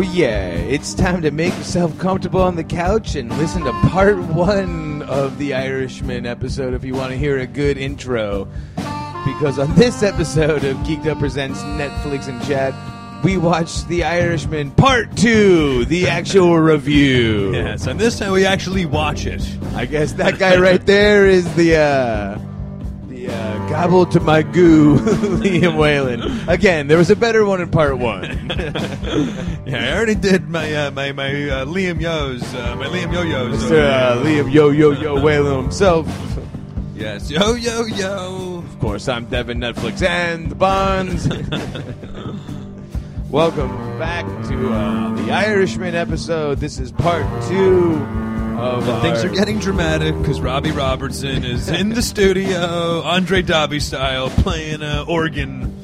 Oh, yeah. It's time to make yourself comfortable on the couch and listen to part one of the Irishman episode if you want to hear a good intro. Because on this episode of Geeked Up Presents Netflix and Chat, we watched The Irishman Part 2, the actual review. Yes, and this time we actually watch it. I guess that guy right there is the, uh, the, gobble to my goo, Liam Whalen. Again, there was a better one in Part 1. Yeah, I already did my uh, my my uh, Liam Yo's, uh, my Liam Yo Yo's. Mr. Uh, Liam Yo Yo Yo Whalen himself. Yes, yo yo yo. Of course, I'm Devin Netflix and the Bonds. Welcome back to uh, the Irishman episode. This is part two And things are getting dramatic because Robbie Robertson is in the studio, Andre Dobby style, playing uh, organ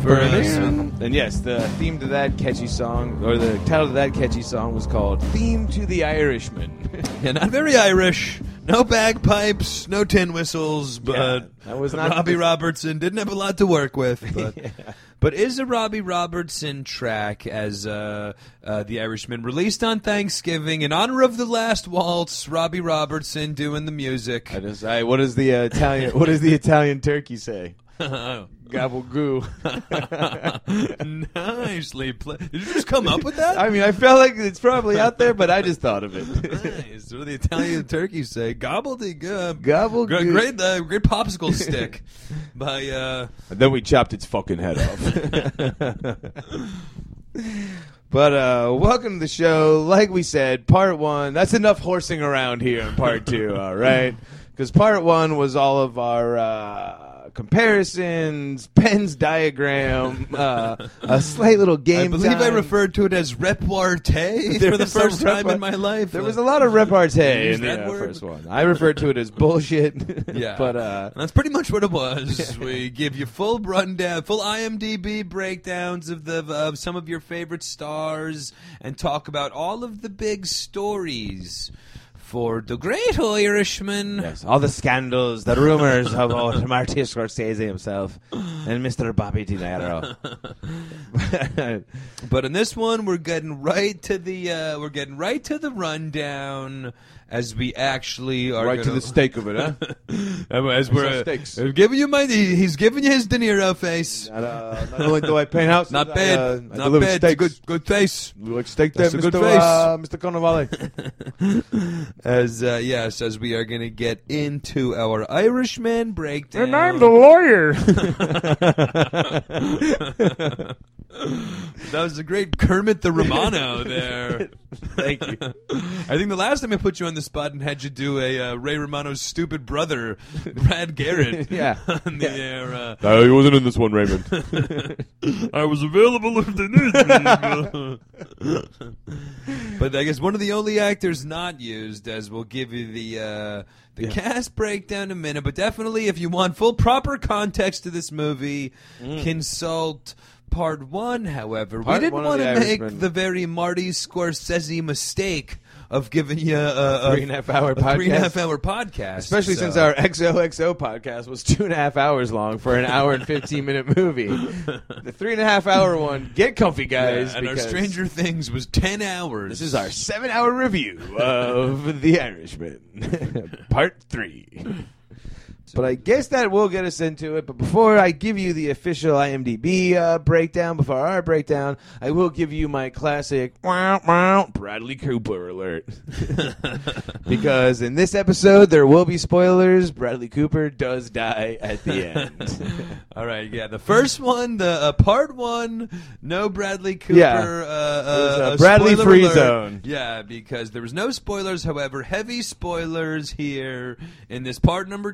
for us. And yes, the theme to that catchy song, or the title of that catchy song, was called "Theme to the Irishman." Yeah, not very Irish. No bagpipes, no tin whistles, but Yeah, was not Robbie Robertson didn't have a lot to work with. But but is a Robbie Robertson track as uh, uh, the Irishman released on Thanksgiving in honor of the last waltz? Robbie Robertson doing the music. I just, I, what does the uh, Italian, what does the Italian turkey say? Gobble goo. Nicely played. Did you just come up with that? I mean, I felt like it's probably out there, but I just thought of it. nice. What do the Italian turkeys say? Gobbledygook. Gobble Great, goo. great, uh, great popsicle stick by uh, And then we chopped its fucking head off. but uh welcome to the show. Like we said, part one. That's enough horsing around here in part two, all right? Because part one was all of our uh comparisons, Penn's diagram, uh, a slight little game. I believe I referred to it as repartee There for the first time in my life. There was a lot of repartee in the uh, first one. I referred to it as bullshit. yeah, but uh, that's pretty much what it was. we give you full rundown, full IMDb breakdowns of the of some of your favorite stars, and talk about all of the big stories for the Great Irishman. Yes, all the scandals, the rumors about Martin Scorsese himself and Mr. Bobby De Niro. But in this one, we're getting right to the uh, we're getting right to the rundown as we actually are right to gonna- the stake of it, huh? as we're saw uh, stakes. uh, giving you my he's giving you his De Niro face. Not, uh, not only do I paint houses, Not I, bad, uh, I not deliver bad. Steaks. good good face. You like steak there, Mr. good face. Uh, Mr. Cannavale? As uh, yes, as we are going to get into our Irishman breakdown. And I'm the lawyer. that was a great Kermit the Romano there. Thank you. I think the last time I put you on the spot and had you do a uh, Ray Romano's stupid brother, Brad Garrett, Yeah. on the Yeah. air. Uh, No, he wasn't in this one, Raymond. I was available if they needed me. but I guess one of the only actors not used, as we'll give you the uh, the Yeah. cast breakdown in a minute. But definitely, if you want full proper context to this movie, consult. Part one, however, Part we didn't want to make Irishman. the very Marty Scorsese mistake of giving you a, a Three and a half hour a three podcast. half hour podcast, Especially So- since our XOXO podcast was two and a half hours long for an hour and 15 minute movie. The three and a half hour one, get comfy, guys. Yeah, and our Stranger Things was ten hours. This is our seven hour review of The Irishman, part three. But I guess that will get us into it. But before I give you the official IMDb uh, breakdown, before our breakdown, I will give you my classic wow, wow, Bradley Cooper alert. because in this episode, there will be spoilers. Bradley Cooper does die at the end. All right, yeah. The first one, the uh, part one, no Bradley Cooper. Yeah. uh, was uh, a Bradley spoiler free alert. zone. Yeah, because there was no spoilers. However, heavy spoilers here in this part number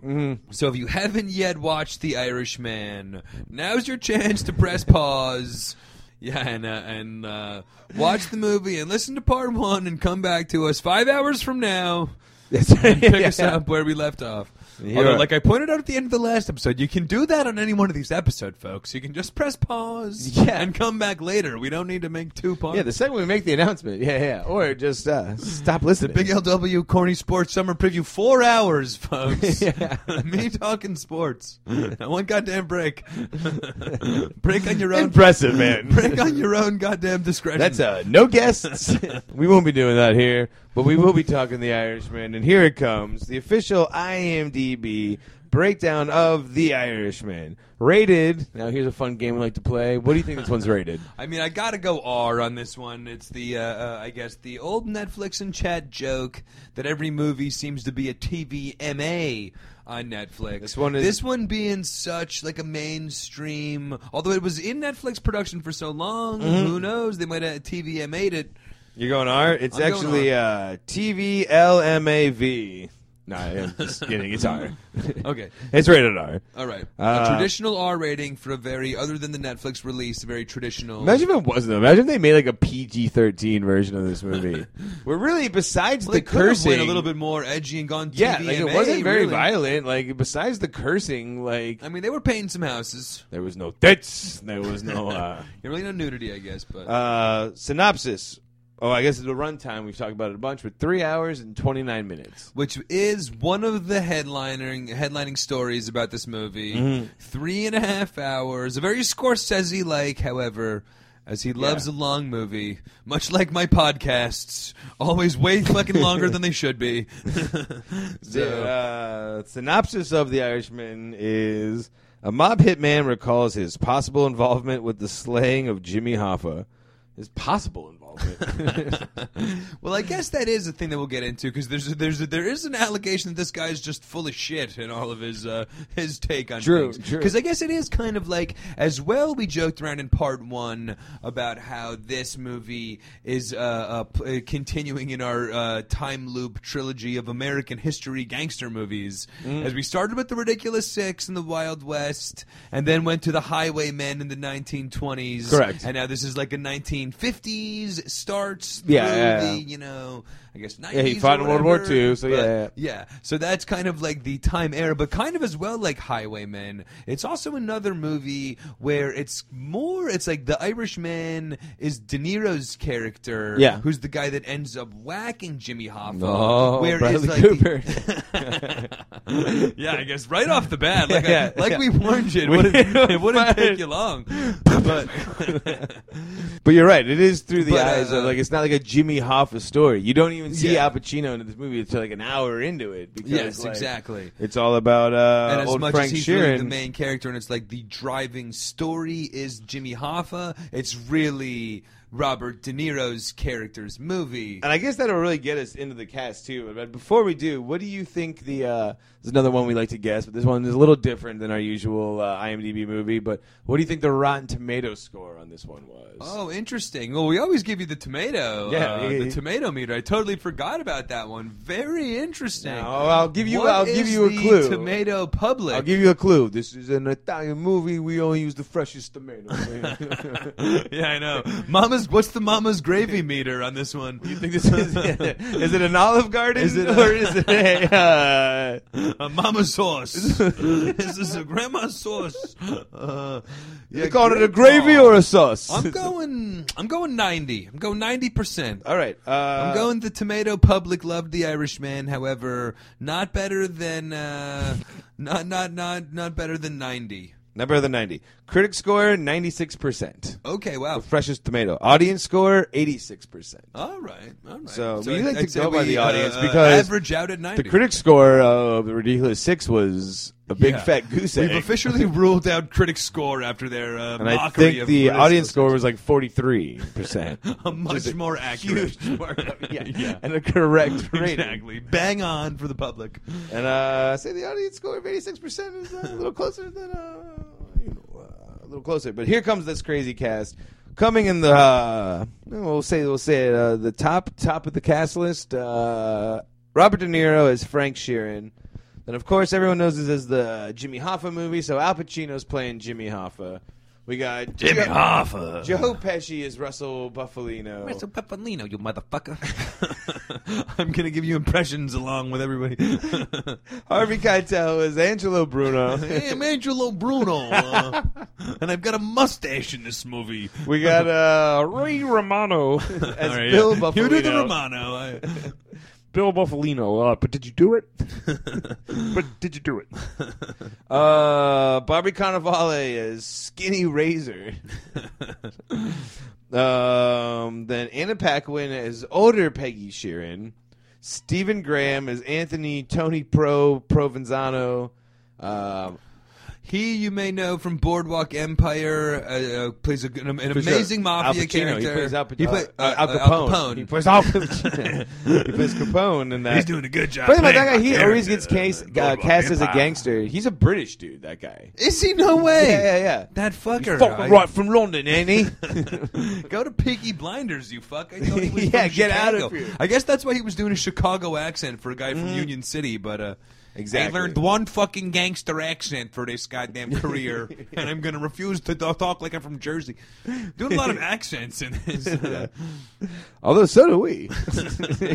2 Mm-hmm. So if you haven't yet watched The Irishman, now's your chance to press pause. Yeah, and uh, and uh, watch the movie and listen to part one and come back to us five hours from now and pick Yeah. us up where we left off. You're Although, like I pointed out at the end of the last episode, you can do that on any one of these episodes, folks. You can just press pause Yeah. and come back later. We don't need to make two parts. Yeah, the second we make the announcement. Yeah, yeah. Or just uh, stop The listening. Big LW Corny Sports Summer Preview, four hours, folks. Yeah. Me talking sports. One goddamn break. break on your own. Impressive, man. Break on your own goddamn discretion. That's uh, no guests. we won't be doing that here, but we will be talking The Irishman. And here it comes the official IMDb breakdown of The Irishman. Rated. Now, here's a fun game we like to play. What do you think this one's rated? I mean, I gotta go R on this one. It's the, uh, uh, I guess, the old Netflix and chat joke that every movie seems to be a TV MA on Netflix. This one is- this one being such like a mainstream. Although it was in Netflix production for so long, Mm-hmm. who knows? They might have TV made it. You're going R? It's I'm actually uh, TVLMAV. No, I'm just kidding. It's R. Okay. it's rated R. All right, Uh, a traditional R rating for a very, other than the Netflix release, a very traditional. Imagine if it wasn't. though. Imagine if they made like a PG-13 version of this movie. We're really, besides Well, the they could have cursing, went a little bit more edgy and gone. yeah, TVMA, like it wasn't very really. violent. Like besides the cursing, like I mean, they were painting some houses. there was no tits, there was no uh, Yeah, really no nudity, I guess, but uh, synopsis. Oh, I guess it's the runtime we've talked about it a bunch, but three hours and twenty nine minutes. which is one of the headlining headlining stories about this movie. Mm-hmm. Three and a half hours, a very Scorsese like, however. As he loves a long movie, much like my podcasts, always way fucking longer than they should be. The so, uh, synopsis of The Irishman is a mob hitman recalls his possible involvement with the slaying of Jimmy Hoffa. His possible involvement. well, I guess that is a thing that we'll get into because there's a, there's a, there is an allegation that this guy's just full of shit in all of his uh, his take on True, things. true. Because I guess it is kind of like as well. We joked around in part one about how this movie is uh, uh, p- uh, continuing in our uh, time loop trilogy of American history gangster movies. Mm. As we started with the Ridiculous Six and the Wild West, and then went to the Highwaymen in the 1920s. Correct. And now this is like a 1950s starts Yeah, through yeah, the you know I guess 90s Yeah, he fought in World War. II, so yeah, yeah. So that's kind of like the time era, but kind of as well like Highwaymen. It's also another movie where it's more. It's like the Irishman is De Niro's character, Yeah. who's the guy that ends up whacking Jimmy Hoffa. Oh, where Bradley like Cooper. the- yeah, I guess right off the bat, like, Yeah, I, like yeah. we warned you, it wouldn't, it wouldn't take you long. But But you're right. It is through the But, eyes of uh, like it's not like a Jimmy Hoffa story. You don't even see Yeah. Al Pacino in this movie until like an hour into it. Because, yes, like, exactly. It's all about uh, and as old much Frank as he's Sheeran. really the main character, and it's like the driving story is Jimmy Hoffa, it's really Robert De Niro's character's movie. and I guess that'll really get us into the cast too. But before we do, what do you think the? Uh, there's another one we like to guess, but this one is a little different than our usual uh, IMDb movie. But what do you think the Rotten Tomato score on this one was? Oh, interesting. Well, we always give you the tomato, Yeah, uh, yeah, the yeah. tomato meter. I totally forgot about that one. Very interesting. Now, I'll give you. What I'll give you a clue. Tomato Public. I'll give you a clue. This is an Italian movie. We only use the freshest tomato. yeah, I know. Mama's. What's the Mama's gravy meter on this one? You think this is? is it an Olive Garden Is it or is it a? Uh, A mama sauce. This is this a grandma sauce? Uh, yeah, you calling it a gravy or a sauce? I'm going. I'm going ninety. I'm going ninety percent. All right. Uh, I'm going. The tomato public loved the Irishman. However, not better than. Uh, not not not not better than ninety. Not better than ninety. Critic score ninety six percent. Okay. Wow. Freshest tomato. Audience score eighty six percent. All right. All right. So we like to I'd say go by we, the audience uh, because average out at ninety. The critic score of the Ridiculous Six was a big Yeah. fat goose egg. We've officially ruled out critic score after their uh, and I think the audience score was like forty three percent. a much more accurate. Markup, yeah. Yeah. and a correct rating. Exactly. Bang on for the public. And uh, I say the audience score of eighty six percent is uh, a little closer than uh, you know, uh, a little closer. But here comes this crazy cast coming in the uh, we'll say we'll say it, uh, the top top of the cast list. Uh, Robert De Niro as Frank Sheeran. Then of course everyone knows this as the Jimmy Hoffa movie. So Al Pacino's playing Jimmy Hoffa. We got Jimmy Joe, Hoffa. Joe Pesci is Russell Bufalino. Russell Pepperino, you motherfucker. I'm gonna give you impressions along with everybody. Harvey Keitel is Angelo Bruno. hey, I'm Angelo Bruno, uh, and I've got a mustache in this movie. we got uh, Ray Romano as All right, Bill yeah. Bufalino. You do the Romano. I- Bill Bufalino, uh, but did you do it? but did you do it? Uh, Bobby Cannavale is Skinny Razor. um, then Anna Paquin is older Peggy Sheeran. Stephen Graham is Anthony Tony Pro Provenzano. Um, He, you may know from Boardwalk Empire, uh, uh, plays a, an, an for sure. amazing mafia Al Pacino. character. He plays Al, Pa- He play- uh, Al uh, Capone. He plays Al Capone. he plays Capone in that. He's doing a good job. By the way, that guy, he always gets case, uh, Boardwalk cast as a gangster. He's a British dude, that guy. Is he? No way. Yeah, yeah, yeah. That fucker. Fucking I- right from London, ain't he? Go to Peaky Blinders, you fuck. I thought he was Yeah, from get out Chicago. of here. I guess that's why he was doing a Chicago accent for a guy from Union City, but uh Exactly. I learned one fucking gangster accent for this goddamn career, and I'm going to refuse to talk like I'm from Jersey. Doing a lot of accents in this. uh, Although so do we.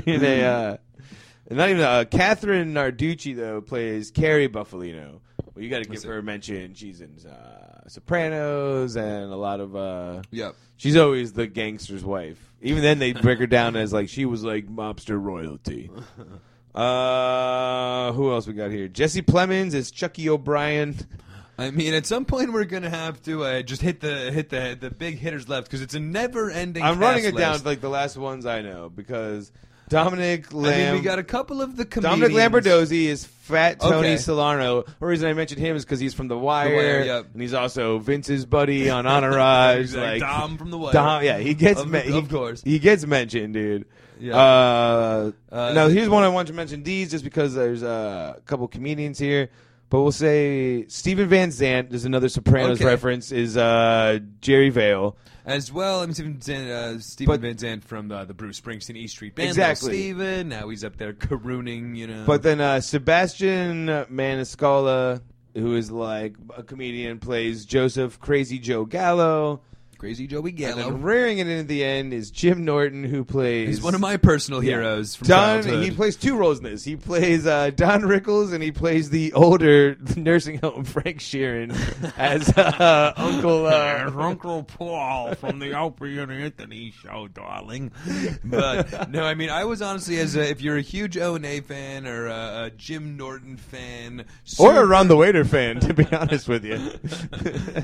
in a, uh, not even uh, Kathrine Narducci though plays Carrie Bufalino. Well, you got to give her a mention. She's in uh, Sopranos and a lot of. Uh, yep. she's always the gangster's wife. Even then, they break her down as like she was like mobster royalty. Uh, who else we got here? Jesse Plemons is Chucky O'Brien. I mean, at some point we're gonna have to uh, just hit the hit the the big hitters left because it's a never-ending. I'm running it down list. to like the last ones I know because Dominic I mean, we got a couple of the comedians. Domenick Lombardozzi is Fat Tony Okay. Salerno. The reason I mentioned him is because he's from The Wire, Wire, yep. and he's also Vince's buddy on Entourage. He's like Dom from the Wire. Dom- yeah, he gets Of- me- he, of course. he gets mentioned, dude. Yeah. Uh, Uh, now here's one I want to mention these just because there's uh, a couple comedians here. But we'll say Steven Van Zandt. There's another Sopranos Okay. reference. Is uh, Jerry Vale. As well, I mean, Stephen, Zan- uh, Stephen But- Van Zandt from uh, the Bruce Springsteen East Street Band. Exactly. Steven. Now he's up there carooning, you know. But then uh, Sebastian Maniscalco, who is like a comedian, plays Joseph Crazy Joe Gallo. Crazy Joey And Gallo. then rearing it in at the end is Jim Norton, who plays. He's one of my personal Yeah. heroes from Don. childhood. He plays two roles in this. He plays uh, Don Rickles, and he plays the older nursing home Frank Sheeran as uh, Uncle. There's Uh, Uncle Paul from the Opie and Anthony show, darling. But no, I mean, I was honestly, as a, if you're a huge O and A fan or a, a Jim Norton fan, or a Ron the Waiter fan, to be honest with you.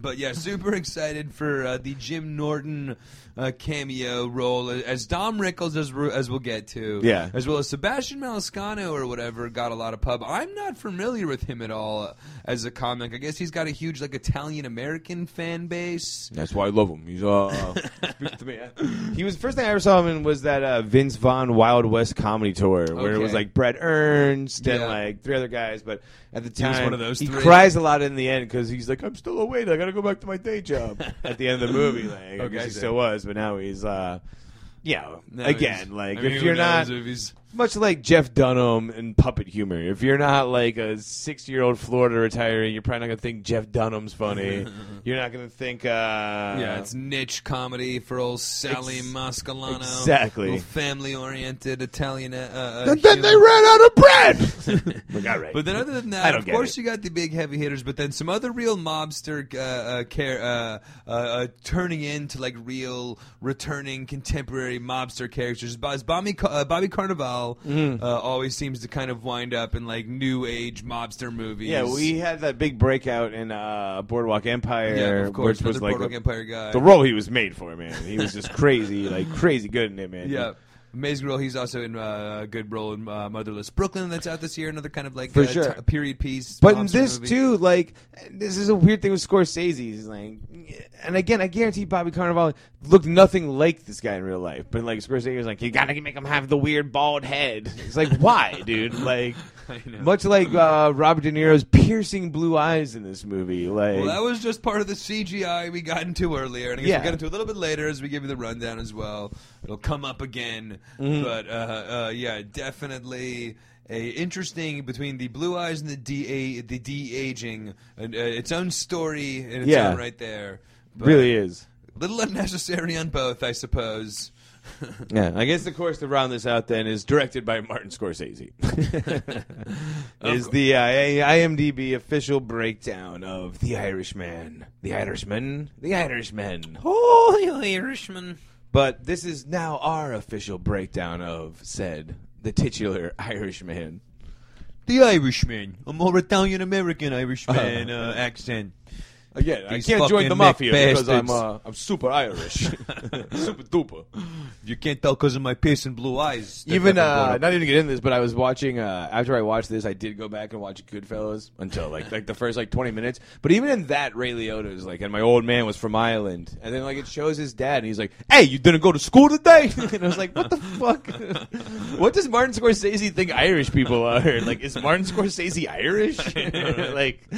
But yeah, super excited for uh, the Jim Norton uh, cameo role as Don Rickles, as, as we'll get to. Yeah. As well as Sebastian Maniscalco or whatever got a lot of pub. I'm not familiar with him at all uh, as a comic. I guess he's got a huge like Italian American fan base. That's why I love him. He's uh, speaks to me. He was first thing I ever saw him in was that uh, Vince Vaughn Wild West comedy tour where it was like Bret Ernst and Yeah. like three other guys, but at the He was time one of those he three. cries a lot in the end because he's like, "I'm still a waiter. I got to go back to my day job." at the end of the movie, like I Okay, guess he still was, but now he's uh, know, Now again, he's- like I mean, if who you're knows not if he's- much like Jeff Dunham and puppet humor. If you're not like a 60 year old Florida retiree, you're probably not gonna think Jeff Dunham's funny. you're not gonna think, uh, yeah, it's niche comedy for old Sally Ex- Mascalano. exactly. family oriented Italian. Uh, uh, And then they ran out of bread. like, all right. But then, other than that, of course, you got the big heavy hitters. But then some other real mobster uh, uh, care, uh, uh, uh, turning into like real returning contemporary mobster characters. Bobby, uh, Bobby Cannavale Mm-hmm. uh, always seems to kind of wind up in like new age mobster movies. yeah, we had that big breakout in uh, Boardwalk Empire, yeah, of course, which was like Boardwalk the, Empire guy. the role he was made for, man. He was just crazy, like crazy good in it, man. yeah. Amazing role. He's also in uh, a good role in uh, Motherless Brooklyn. That's out this year. Another kind of like For uh, sure. t- period piece. But in this movie. too, like this is a weird thing with Scorsese. He's like, and again, I guarantee Bobby Cannavale looked nothing like this guy in real life. But like Scorsese was like, you gotta make him have the weird bald head. It's like, why, dude? Like. much like uh, Robert De Niro's piercing blue eyes in this movie. Like, Well, that was just part of the CGI we got into earlier, and I guess Yeah. we'll get into a little bit later as we give you the rundown as well. It'll come up again, Mm-hmm. but uh, uh, yeah, definitely a interesting between the blue eyes and the de the de aging, uh, uh, its own story in its Yeah. own right there. But really is. a little unnecessary on both, I suppose. Yeah, I guess the course to round this out then is directed by Martin Scorsese. is the uh, IMDb official breakdown of The Irishman, The Irishman, The Irishman. Oh, the Irishman. But this is now our official breakdown of said the titular Irishman. The Irishman, a more Italian American Irishman uh, accent. Again, I These can't join the fucking mafia because I'm bastards. uh, I'm super Irish, super duper. You can't tell because of my piercing blue eyes. Even They're uh, not even to get into this, but I was watching uh, after I watched this, I did go back and watch Goodfellas until like like the first like twenty minutes. But even in that, Ray Liotta is like, and my old man was from Ireland, and then like it shows his dad, and he's like, "Hey, you didn't go to school today?" and I was like, "What the fuck? what does Martin Scorsese think Irish people are? Like, is Martin Scorsese Irish? like,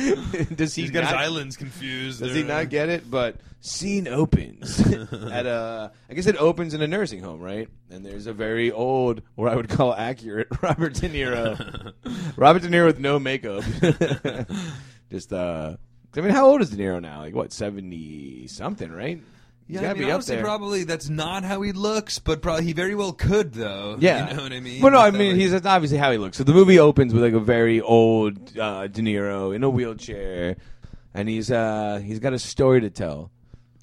does he He's got his not- islands confused. Does he not get it? But scene opens at a. I guess it opens in a nursing home, right? And there's a very old, or I would call accurate, Robert De Niro. Robert De Niro with no makeup. Just uh, I mean, how old is De Niro now? Like what, seventy something, right? He's Yeah, I mean, honestly, there. probably that's not how he looks, but probably he very well could, though. Yeah, you know what I mean. Well, no, I mean like- he's that's obviously how he looks. So the movie opens with like a very old uh, De Niro in a wheelchair, and he's uh he's got a story to tell,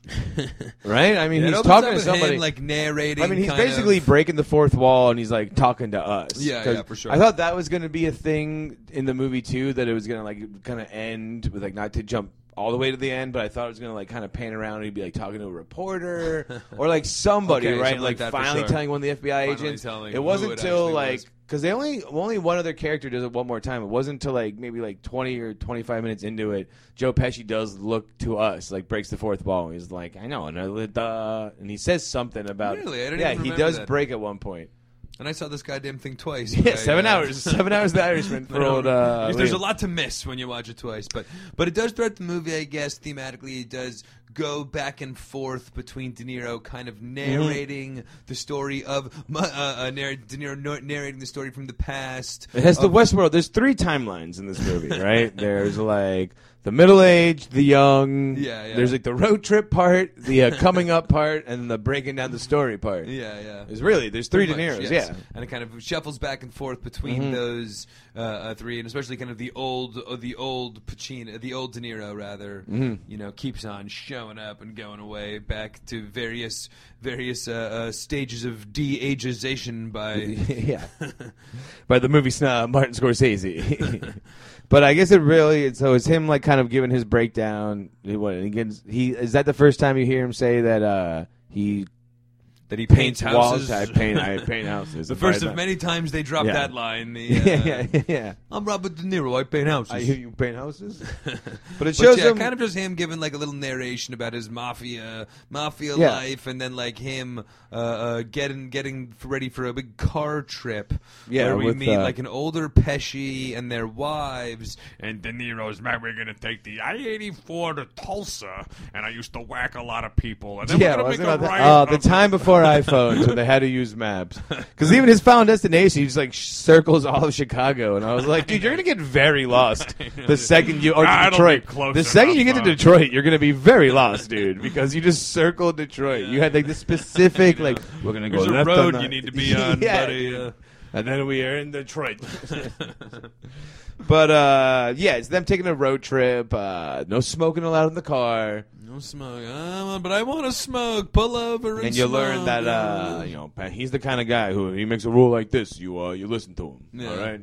right? I mean, it he's opens talking to with somebody. him, like narrating. I mean, he's kind basically of- breaking the fourth wall, and he's like talking to us. Yeah, 'Cause yeah, for sure. I thought that was going to be a thing in the movie too, that it was going to like kind of end with like not to jump all the way to the end, but I thought it was going to like kind of pan around and he'd be like talking to a reporter or like somebody, Okay, right? something like that for finally sure. telling one of the FBI Finally agents. telling It wasn't it till actually like was. because they only only one other character does it one more time. It wasn't until like maybe like twenty or twenty five minutes into it, Joe Pesci does look to us like breaks the fourth wall. And he's like, I know, and, I, uh, and he says something about Really? I didn't yeah, even he remember does that. break at one point. And I saw this goddamn thing twice. Yeah, I, seven uh, hours, seven hours. The Irishman for old. Uh, there's a lot to miss when you watch it twice, but but it does throughout the movie. I guess thematically, it does go back and forth between De Niro kind of narrating the story of uh, uh, De Niro narrating the story from the past. It has the Westworld. There's three timelines in this movie, right? there's like the middle age, the young. Yeah, yeah. There's like the road trip part, the uh, coming up part, and the breaking down the story part. Yeah, yeah. There's really there's three De Pretty much, Niros. yes. Yeah. and it kind of shuffles back and forth between Mhm. those uh, uh, three, and especially kind of the old, uh, the old Pacino, the old De Niro, rather. Mhm. You know, keeps on showing up and going away back to various various uh, uh, stages of de-ageization by. yeah. By the movie snob Martin Scorsese. but I guess it really so it's him like kind of giving his breakdown. He, what, he gets he is that the first time you hear him say that uh he that he paints, paints, walls? houses. I paint I paint houses. the first of many times they drop Yeah. that line. The, yeah, uh, yeah, yeah. I'm Robert De Niro. I paint houses. I hear you paint houses. But But it shows yeah, him kind of just him giving like a little narration about his mafia mafia Yeah. life, and then like him uh, uh, getting getting ready for a big car trip. Yeah, where we with, meet uh, like an older Pesci and their wives. And De Niro's, man, we're going to take the I-84 to Tulsa, and I used to whack a lot of people. And then yeah, we're gonna make a right. oh, the time before iPhones when they had to use maps. Because even his final destination, he just like circles all of Chicago, and I was like, dude, you're gonna get very lost the second you or Ah, Detroit. close The second you get to Detroit, you're gonna be very lost, dude, because you just circled Detroit. You had like the specific like we're gonna go There's a road on you need to be on, yeah. buddy. Uh, And then we are in Detroit. But uh yeah, it's them taking a road trip. Uh, no smoking allowed in the car. No smoke, uh, but I want to smoke. Pull over and, and you smoke. learn that uh, you know he's the kind of guy who he makes a rule like this, you uh, you listen to him, Yeah. all right?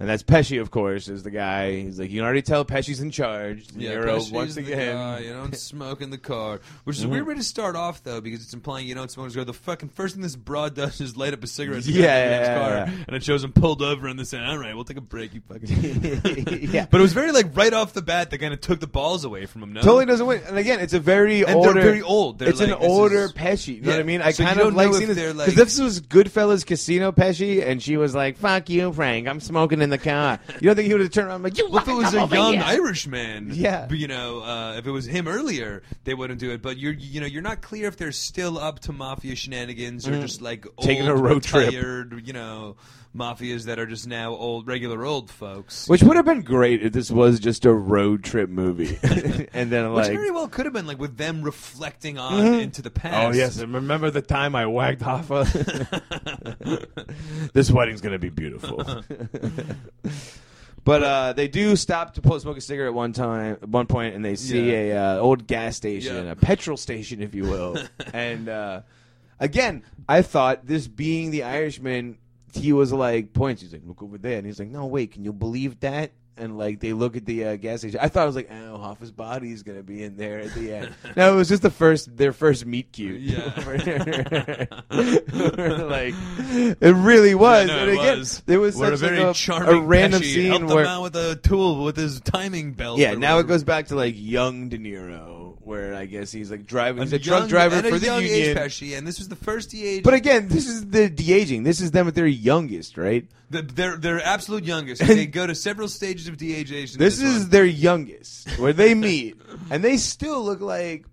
And, that's Pesci, of course, is the guy. He's like you can already tell Pesci's in charge. De Yeah, Niro Pesci's wants to the guy, You don't smoke in the car, which is Mm-hmm. a weird way to start off though, because it's implying you don't smoke in the car. The fucking first thing this broad does is light up a cigarette. in Yeah, yeah, car, yeah. and it shows him pulled over, and they say, "All right, we'll take a break, you fucking." yeah, But it was very like right off the bat, they kind of took the balls away from him. No, totally doesn't win. And again, it's a very And older. they're very old. They're it's like, an older is- Pesci. You know Yeah. what I mean? I So kind of like seeing this because like- this was Goodfellas Casino Pesci, and she was like, "Fuck you, Frank. I'm smoking in the car. You don't think he would have turned around like, you Well, if it was a young here." Irishman, Yeah. you know, uh, if it was him earlier, they wouldn't do it. But you're, you know, you're not clear if they're still up to mafia shenanigans or just like Mm-hmm. Taking old, a road trip. retired, you know, mafias that are just now old, regular old folks. Which would have been great if this was just a road trip movie, and then Which like, very well could have been like with them reflecting on into the past. oh yes, and remember the time I wagged Hoffa? this wedding's gonna be beautiful. But uh, they do stop to pull smoke a cigarette one time, at one point, and they see Yeah. a uh, old gas station, Yeah. a petrol station, if you will. and uh, again, I thought this being the Irishman, he was like points. He's like, look over there, and he's like, no, wait, can you believe that? And like they look at the uh, gas station. I thought it was like, oh, Hoffa's body is gonna be in there at the end. no, it was just the first, their first meet cute. Yeah. like it really was. Yeah, no, and it again, was. there was What such a very like a, charming a random Pesci scene helped where him out with a tool with his timing belt. yeah, now it goes back to like young De Niro, where I guess he's like driving. A, young- truck driver at a for the young union. Age Pesci, and this was the first de-age. But again, this is the de aging. This is them at their youngest, right? the, their their absolute youngest. they go to several stages of de-aging. This is one. their youngest, where they meet, and they still look like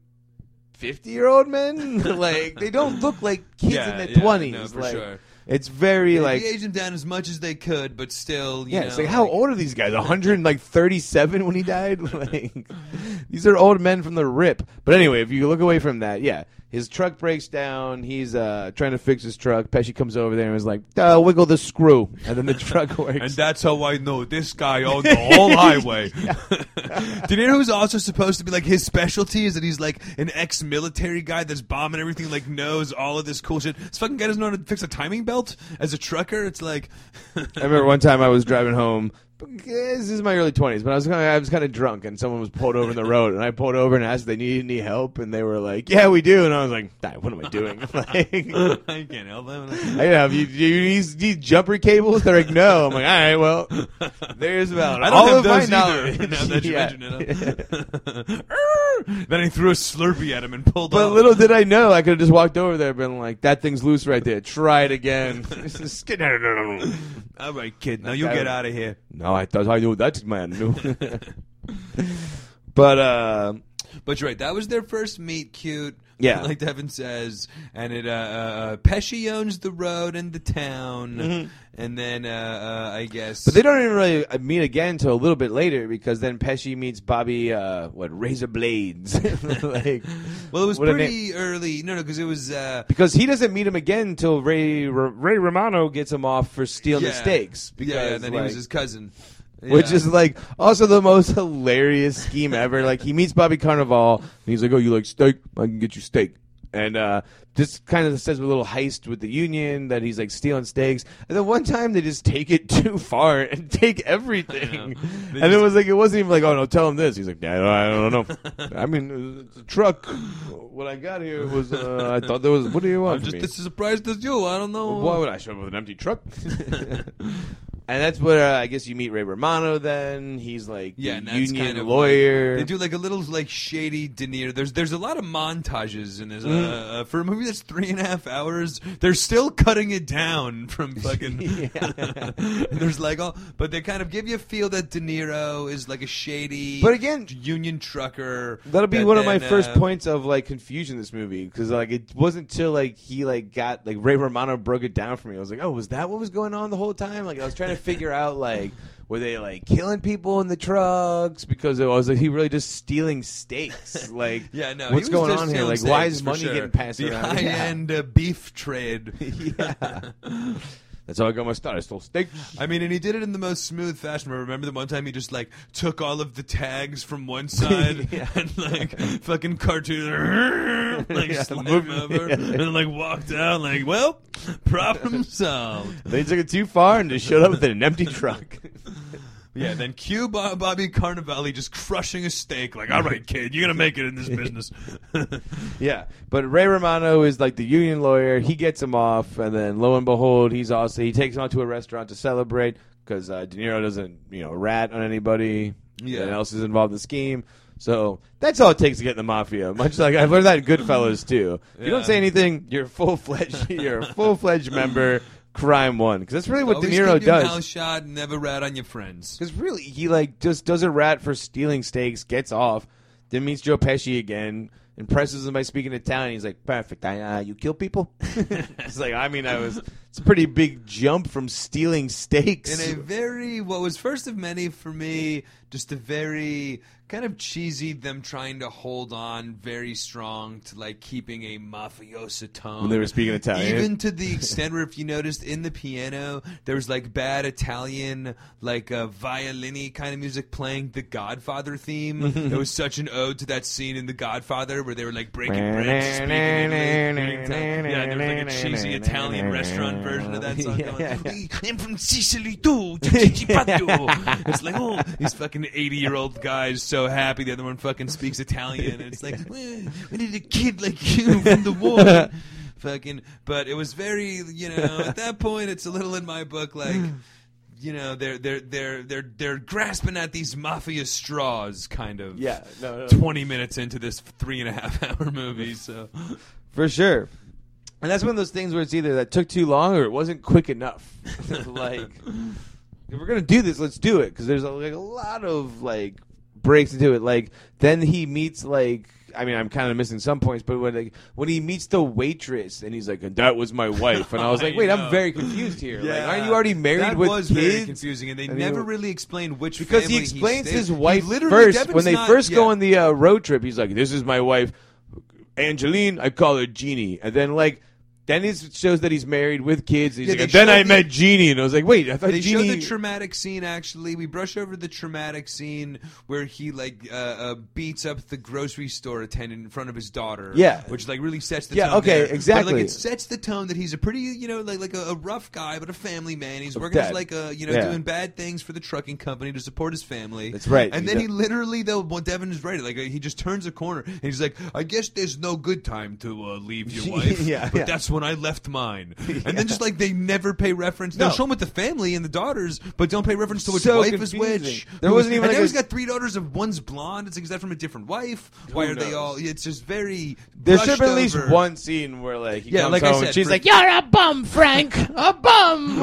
fifty-year-old men. like they don't look like kids in their yeah, twenties. no, for like sure. It's very They like de-aged him down as much as they could, but still, you Yeah, know, it's like how old are these guys? 137 when he died. Like these are old men from the rip. But anyway, if you look away from that, yeah, his truck breaks down. He's uh, trying to fix his truck. Pesci comes over there and is like, uh, "Wiggle the screw," and then the truck works. And that's how I know this guy owned the whole highway. Did you know who's also supposed to be like his specialty is that he's like an ex-military guy that's bombing everything, like knows all of this cool shit. This fucking guy doesn't know how to fix a timing belt as a trucker. It's like, I remember one time I was driving home. This is my early twenties, but I was kind of, I was kind of drunk, and someone was pulled over in the road, and I pulled over and asked if they needed any help, and they were like, "Yeah, we do," and I was like, "Ah, "What am I doing?" like, I can't help him. I have you, do you need, need jumper cables? They're like, no. I'm like, all right, well, there's about I don't all have of my those knowledge. Now that you Yeah. mention it, then he threw a Slurpee at him and pulled But off. little did I know, I could have just walked over there and been like, that thing's loose right there. Try it again. All right, kid. Now you get out of here. no, I thought I knew that man but uh, But you're right. That was their first meet cute. Yeah. like Devin says, and it uh, uh, Pesci owns the road and the town, and then uh, uh, I guess. Mm-hmm. but they don't even really uh, meet again until a little bit later because then Pesci meets Bobby, uh, what Razor Blades, like. well, it was what a pretty early. No, no, because it was. Uh, Because he doesn't meet him again until Ray Ray Romano gets him off for stealing the yeah. steaks. Because, yeah, and then he was his cousin. Which is like also the most hilarious scheme ever. Like he meets Bobby Cannavale, and he's like, "Oh, you like steak? I can get you steak." And uh, just kind of says a little heist with the union that he's like stealing steaks. And then one time they just take it too far and take everything. And it was like it wasn't even like, "Oh no, tell him this." He's like, "Yeah, I don't know. I mean, it's a truck. What I got here was uh, I thought there was. What do you want? I'm just as surprised as you. I don't know. Why would I show up with an empty truck? And that's where uh, I guess you meet Ray Romano. Then he's like Yeah, the that's union kind of lawyer. Like, they do like a little like shady De Niro. There's there's a lot of montages in this. Mm. Uh, uh, for a movie that's three and a half hours, they're still cutting it down from fucking. Yeah. there's like all, but they kind of give you a feel that De Niro is like a shady, But again- union trucker. That'll be that one of my then, first uh, points of like confusion in this movie because like it wasn't until like he like got like Ray Romano broke it down for me. I was like, oh, was that what was going on the whole time? Like I was trying to figure out like were they like killing people in the trucks because it was like he really just stealing steaks? Like Yeah, no. what's going on here? Like why is money sure. getting passed the around? high Yeah. end uh, beef trade. yeah. That's how I got my start. I stole steak. I mean, and he did it in the most smooth fashion. Remember the one time he just like took all of the tags from one side Yeah. and like fucking cartoon like Yeah, moved- him over yeah. and like walked out like, well, problem solved. They took it too far and just showed up with an empty truck. Yeah, then cue Bo- Bobby Cannavale just crushing a steak. Like, all right, kid, you're gonna make it in this business. yeah, but Ray Romano is like the union lawyer. He gets him off, and then lo and behold, he's also he takes him out to a restaurant to celebrate because uh, De Niro doesn't you know rat on anybody. Yeah. that else is involved in the scheme. So that's all it takes to get in the mafia. Much like I've learned that in Goodfellas too. If you don't say anything, you're full fledged. You're a full fledged member. Crime one because that's really what Always De Niro keep your mouth does. shut, never rat on your friends. Because really, he like just does a rat for stealing steaks, gets off, then meets Joe Pesci again, impresses him by speaking Italian. He's like, "Perfect, I, uh, you kill people." it's like, I mean, I was. It's a pretty big jump from stealing steaks. in a very what was first of many for me just a very kind of cheesy them trying to hold on very strong to like keeping a mafiosa tone when they were speaking Italian. even to the extent where if you noticed in the piano there was like bad italian like uh, violini kind of music playing the godfather theme it was such an ode to that scene in the godfather where they were like breaking bread speaking Italy, speaking Italian. yeah there was like a cheesy italian restaurant version of that song Yeah, going yeah, I'm from Sicily too. It's like, oh, these fucking 80 year old guys so happy the other one fucking speaks Italian. And it's like, "Eh, we need a kid like you from the war. fucking, but it was very, you know, at that point, it's a little in my book like. You know they're they're they're they're they're grasping at these mafia straws, kind of. yeah, no, no, Twenty minutes into this three and a half hour movie, so for sure. And that's one of those things where it's either that took too long or it wasn't quick enough. like, if we're gonna do this, let's do it because there's a, like a lot of like breaks into it. Like then he meets like. I mean, I'm kind of missing some points, but when like, when he meets the waitress and he's like, "And that was my wife," and I was like, I "Wait, know. I'm very confused here. Like, aren't you already married that with was kids?" very confusing, and they And never really explained which because he explains stayed- his wife literally- first Devin's when they not- first go on the uh, road trip. He's like, "This is my wife, Angeline. I call her Jeannie." And then like, then it shows that he's married with kids. He's Yeah, like, they then showed I the- met Jeannie, and I was like, "Wait, I thought They Jeannie." show the traumatic scene. Actually, we brush over the traumatic scene where he like uh, uh, beats up the grocery store attendant in front of his daughter. Yeah. which like really sets the Yeah, tone. okay, there. But, exactly. like it sets the tone that he's a pretty you know like like a, a rough guy, but a family man. He's working as dad. like a you know Yeah. doing bad things for the trucking company to support his family. That's right. And He then does. he literally though, well, Devin is right. Like uh, he just turns a corner and he's like, "I guess there's no good time to uh, leave your wife." Yeah, but yeah. that's when I left mine. And then just like they never pay reference. They'll No. show him with the family and the daughters, but don't pay reference to which So wife is which. There wasn't even And like now a- he's got three daughters. Of one's blonde. It's like is that from a different wife? Why Who are they all? It's just very. there should have brushed been at least over. one scene where like he Yeah, comes like I said, and she's for- like, "You're a bum, Frank, a bum."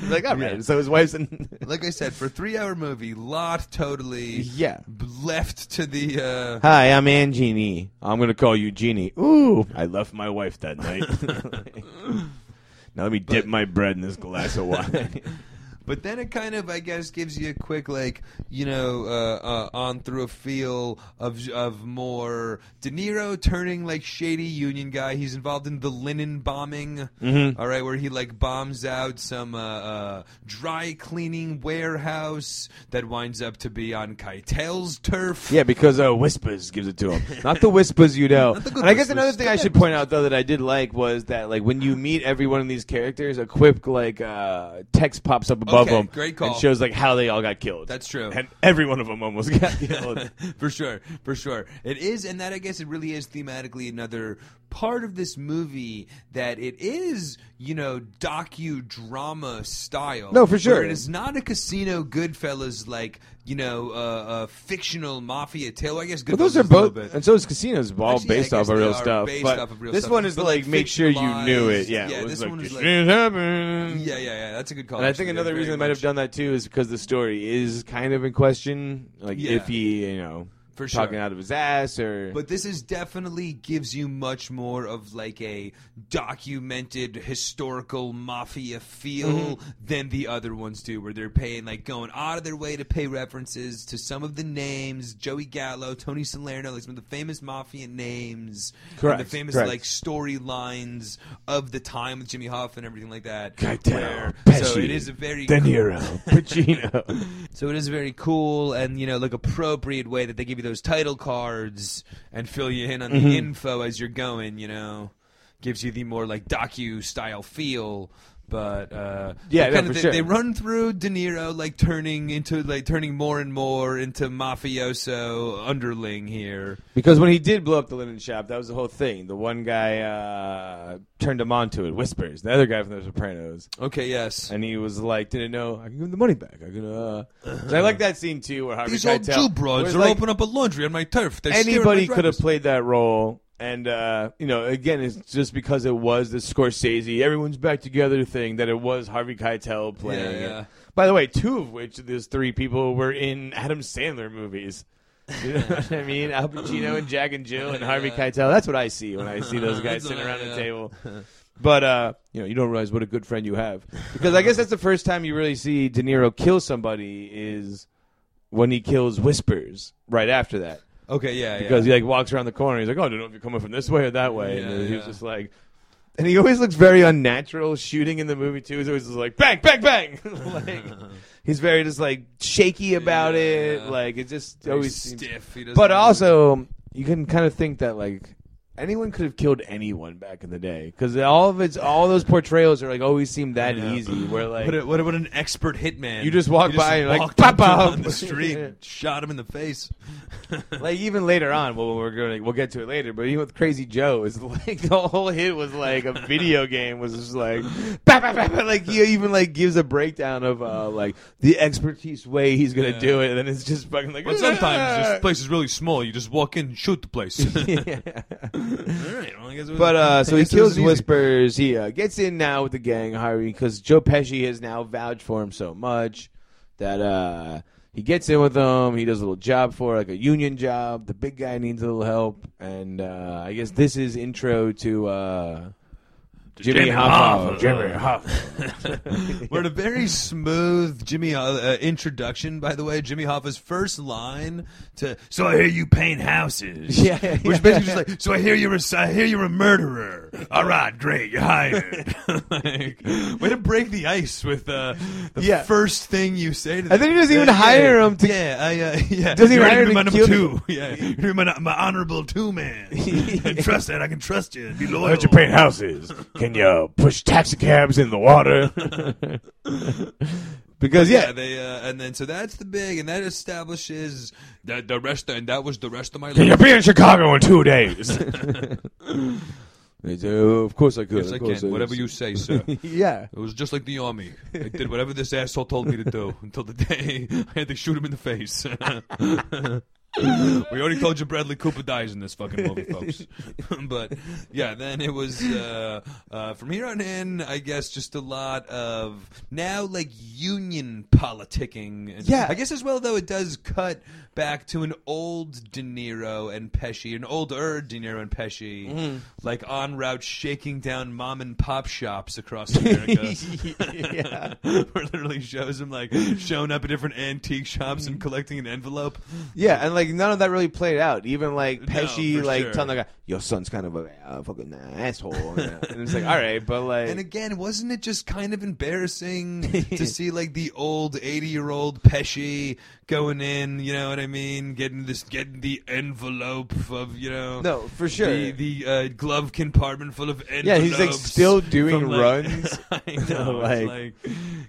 like, all right. Yeah. So his wife's in. Like I said, for a three-hour movie, lot totally yeah. left to the. Uh, Hi, I'm Ann Jeannie. I'm gonna call you Jeannie. Ooh, I left my wife that night. now let me dip my bread in this glass of wine. But then it kind of, I guess, gives you a quick, like, you know, uh, uh, on through a feel of of more De Niro turning like shady union guy. He's involved in the linen bombing, Mhm. all right, where he like bombs out some uh, uh, dry cleaning warehouse that winds up to be on Keitel's turf. yeah, because uh, Whispers gives it to him, not the Whispers you know. And I guess another thing I should point out though that I did like was that like when you meet every one of these characters, a quick like uh, text pops up above Okay, them great call. and shows like how they all got killed. That's true. and every one of them almost got killed. for sure, for sure. It is, and that I guess it really is thematically another part of this movie that it is, you know, docudrama style. No, for sure. It is not a casino Goodfellas like, you know, uh, a fictional mafia tale. I guess Goodfellas Well, those are is a little both, and so is Casinos, all Actually, yeah, based off of real stuff. based off of real this stuff. one is But, like, make sure you knew it. Yeah, Yeah, it this like, one is like- "Shit happened." Yeah, yeah, yeah. That's a good call. And I think another reason they might have done that too is because the story is kind of in question. Like Yeah. if he, you know, For sure. talking out of his ass or. But this is definitely gives you much more of like a documented historical mafia feel Mm-hmm. than the other ones do, where they're paying like going out of their way to pay references to some of the names, Joey Gallo, Tony Salerno, like some of the famous mafia names, and Correct, the famous correct. like storylines of the time with Jimmy Hoffa and everything like that. Keitel, where- Pesci, so it is a very De Niro, Pacino. so it is a very cool and you know like appropriate way that they give you those title cards and fill you in on Mm-hmm. the info as you're going. You know, gives you the more like docu style feel. But uh, Yeah, they no, for they, sure. they run through De Niro like turning into like turning more and more into mafioso underling here. because when he did blow up the linen shop, that was the whole thing. The one guy uh, turned him on to it. Whispers, the other guy from The Sopranos. Okay, yes. And he was like, "Didn't know I can give him the money back. I can." Uh... And I like that scene too, where Harvey These old Keitel, Jew broads are like, open up a laundry on my turf. They're anybody could have played that role And uh, you know, again, it's just because it was the Scorsese everyone's back together thing that it was Harvey Keitel playing. Yeah, yeah. By the way, two of which these three people were in Adam Sandler movies. You know what I mean? Al Pacino and Jack and Jill and Harvey Yeah. Keitel. That's what I see when I see those guys sitting around the table. But uh, you know, you don't realize what a good friend you have because I guess that's the first time you really see De Niro kill somebody is when he kills Whispers. Right after that, Okay, yeah, because yeah. he like walks around the corner. He's like, "Oh, I don't know if you're coming from this way or that way," and Yeah, then he was just like. And he always looks very unnatural shooting in the movie too. He's always just like bang, bang, bang. like he's very just like shaky about it. Yeah. Like it just Very always seems stiff. He doesn't but also, you can kind of think that like anyone could have killed anyone back in the day because all of its all those portrayals are like always seem that Yeah. easy. Where like what, a, what, a, what an expert hitman! You just walk by and, like, walked pop up to him up. on the street, Yeah. shot him in the face. like even later on, well, we're going we'll get to it later. But even with Crazy Joe, is like the whole hit was like a video game was just like, bah, bah, bah, bah, like he even like gives a breakdown of uh like the expertise way he's gonna Yeah. do it, and then it's just fucking like. But sometimes this place is really small. You just walk in, shoot the place. Yeah. All right, well, I guess it was- But uh, so I he guess it was kills easy. Whispers. He uh, gets in now with the gang, Harvey, because Joe Pesci has now vouched for him so much that uh, he gets in with them. He does a little job for like a union job. The big guy needs a little help, and uh, I guess this is intro to uh, Jimmy, Jimmy Hoffa. Hoffa. Jimmy Hoffa. We're at a very smooth Jimmy uh, uh, introduction, by the way. Jimmy Hoffa's first line to "So I hear you paint houses," Yeah, which yeah. is basically just like "So I hear you're a, I hear you're a murderer." All right, great, you're hired. like, way to break the ice with uh, the Yeah. first thing you say to. And then he doesn't even Yeah, hire yeah, him to- Yeah, I, uh, yeah. Doesn't even hire gonna be my number two. Yeah, you're my, my honorable two man. trust that I can trust you. Be loyal. Why don't you paint houses? Can you push taxi cabs in the water? because yeah, yeah, they uh, and then so that's the big, and that establishes that the rest, and that was the rest of my Can you life. be in Chicago in two days? They say, "Oh, of course I could. Yes, of I course can. Whatever you say, sir. yeah. It was just like the army. I did whatever this asshole told me to do until the day I had to shoot him in the face. We already told you Bradley Cooper dies in this fucking movie, folks. but yeah, then it was uh, uh, from here on in. I guess just a lot of now like union politicking. Yeah. I guess as well though it does cut back to an old De Niro and Pesci, an older De Niro and Pesci, like en route shaking down mom and pop shops across America. yeah. Where literally shows him like showing up at different antique shops and collecting an envelope. Yeah, and like none of that really played out. Even like No, Pesci, for like sure. telling the guy, "Your son's kind of a uh, fucking asshole," and it's like, all right, but like, And again, wasn't it just kind of embarrassing to see like the old eighty-year-old Pesci going in? You know what I mean? Getting this, getting the envelope of you know. no, for sure. The, the uh, glove compartment full of envelopes. Yeah, he's, like, still doing from, like- runs. I know. Like- like,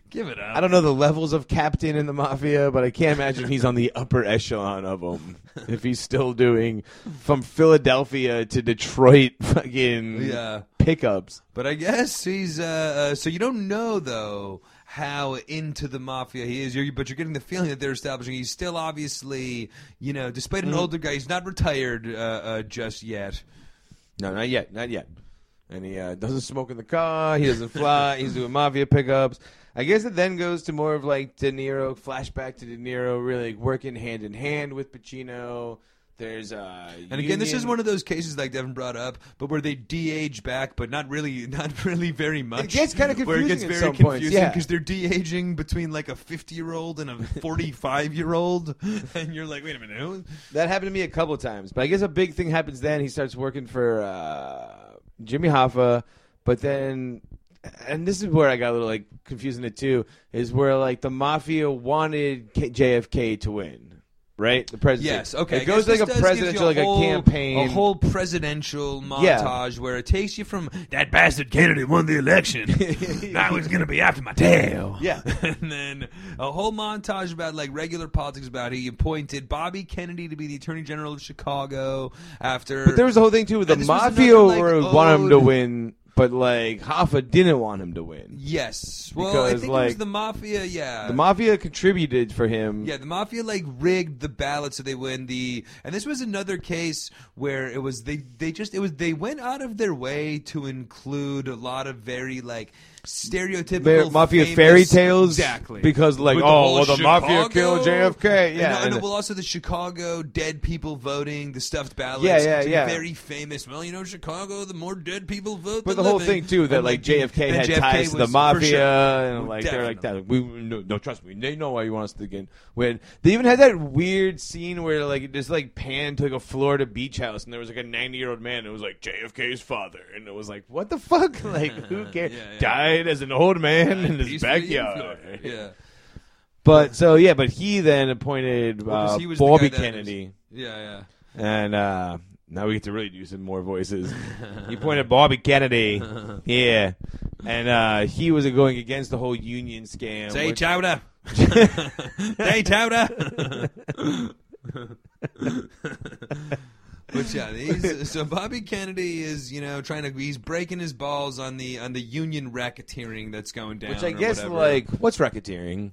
give it up. I don't know the levels of captain in the mafia, but I can't imagine he's on the upper echelon of them. If he's still doing from Philadelphia to Detroit, fucking Yeah. pickups. But I guess he's. Uh, uh, so you don't know though how into the mafia he is. You're, but you're getting the feeling that they're establishing he's still obviously, you know, despite an older guy, he's not retired uh, uh, just yet. No, not yet, not yet. And he uh, doesn't smoke in the car. He doesn't fly. he's doing mafia pickups. I guess it then goes to more of like De Niro, flashback to De Niro, really working hand in hand with Pacino. There's uh, And again, this is one of those cases like Devin brought up, but where they de-age back, but not really, not really very much. It gets kinda Where it gets confusing at very some points, confusing yeah. because they're de-aging between like a fifty-year-old and a forty-five-year-old, and you're like, wait a minute, who? That happened to me a couple times, but I guess a big thing happens then. He starts working for uh, Jimmy Hoffa, but then, and this is where I got a little like confusing it too, is where like the mafia wanted K- JFK to win, right? The president. Yes, okay. It goes guess like this a does give you presidential, like whole- a campaign. a whole presidential Yeah. montage where it takes you from That bastard Kennedy won the election. now he's gonna be after my tail. yeah. and then a whole montage about like regular politics about he appointed Bobby Kennedy to be the Attorney General of Chicago after. But there was the whole thing too with oh, the And this was mafia another, like, where wanted him to ode- win but like Hoffa didn't want him to win. Yes. Well, I Because, think it was like, the mafia. Yeah. The mafia contributed for him. Yeah, the mafia like rigged the ballot so they win the. And this was another case where it was they they just it was they went out of their way to include a lot of very like stereotypical mafia famous- fairy tales, exactly. Because like With oh whole well the mafia Chicago- killed JFK yeah and, and- well also the Chicago dead people voting the stuffed ballots Yeah, yeah, It's yeah. very famous. Well you know Chicago the more dead people vote but the whole living. thing too that And, like JFK had JFK ties to the was- for mafia sure. and like they're like that. we no, no trust me they know why you want us to get when they even had that weird scene where like it just like panned to like a Florida beach house and there was like a 90 year old man and it was like JFK's father. And it was like what the fuck? Like who cares? Yeah, yeah. died as an old man in his backyard yeah but so yeah but he then appointed Well, 'cause uh, he was the Bobby guy that- Kennedy yeah yeah and uh, now we get to really do some more voices. he pointed Bobby Kennedy, yeah, and uh, he was going against the whole union scam. Say which- chowder. Say chowder. But yeah, he's, so Bobby Kennedy is you know trying to he's breaking his balls on the on the union racketeering that's going down. which I guess whatever. like what's racketeering?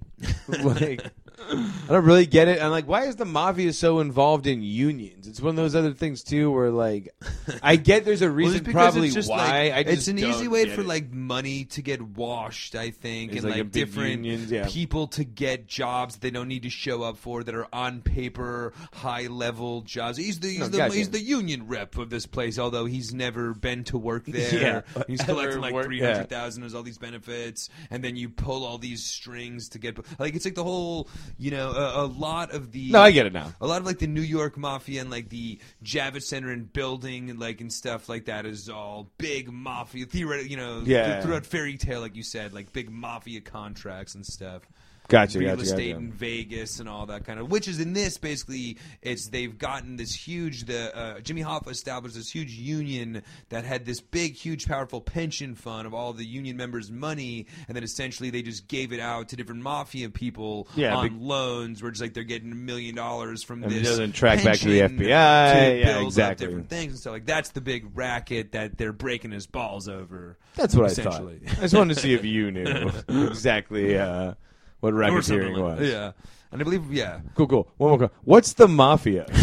like I don't really get it. I'm like, why is the mafia so involved in unions? It's one of those other things too, where like I get there's a reason because probably it's just why. like, I just it's an easy way for it. like money to get washed, I think, It's and like like, different unions, yeah. people to get jobs they don't need to show up for that are on paper high level jobs. He's the he's No, the gotcha. he's the union rep of this place, although he's never been to work there. Yeah. He's collecting like three hundred thousand as all these benefits, and then you pull all these strings to get like it's like the whole you know a, a lot of the No, I get it now. a lot of like the New York mafia and like the Javits Center and building and like and stuff like that is all big mafia theoretic, you know, Yeah. th- throughout fairy tale, like you said, like big mafia contracts and stuff. Gotcha, Real gotcha, estate gotcha. in Vegas and all that kind of, which is in this basically, it's they've gotten this huge. The uh, Jimmy Hoffa established this huge union that had this big, huge, powerful pension fund of all the union members' money, and then essentially they just gave it out to different mafia people Yeah, on big- loans, where it's like they're getting a million dollars from And it this. doesn't track back to the FBI. to Yeah, exactly. different things and stuff like that's the big racket that they're breaking his balls over. That's what I thought. I just wanted to see if you knew exactly uh, what racketeering like- was. Yeah, and I believe yeah. Cool, cool. One more. que- What's the mafia?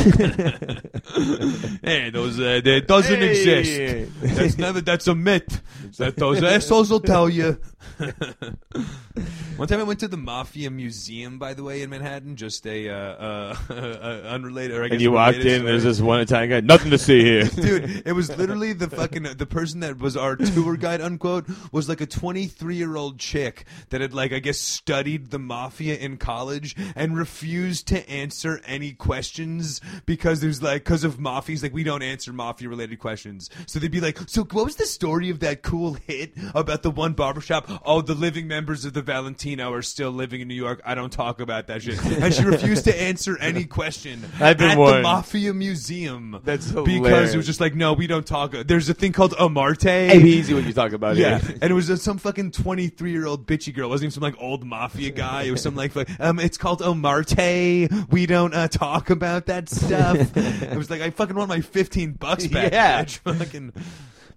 Hey, those uh, that doesn't Hey. exist. That's never. That's a myth. That those assholes will tell you. One time I went to the Mafia Museum, by the way, in Manhattan. Just a uh, uh, unrelated. Or I guess and you walked in. There's this one Italian guy. Nothing to see here. Dude, it was literally the fucking the person that was our tour guide, unquote, was like a 23 year old chick that had like I guess studied the mafia in college and refused to answer any questions because there's like because of mafias like we don't answer mafia related questions. So they'd be like, so what was the story of that cool hit about the one barbershop? Oh, the living members of the Valentino are still living in New York. I don't talk about that shit. And she refused to answer any question I've been at the mafia museum. That's because it was just like, no, we don't talk. There's a thing called Omertà. Hey, be easy when you talk about it. Yeah, and it was some fucking twenty three year old bitchy girl. It wasn't even some like old mafia guy. It was some like, like um, it's called Omertà. We don't uh, talk about that stuff. it was like I fucking want my fifteen bucks back. Yeah. bitch. fucking.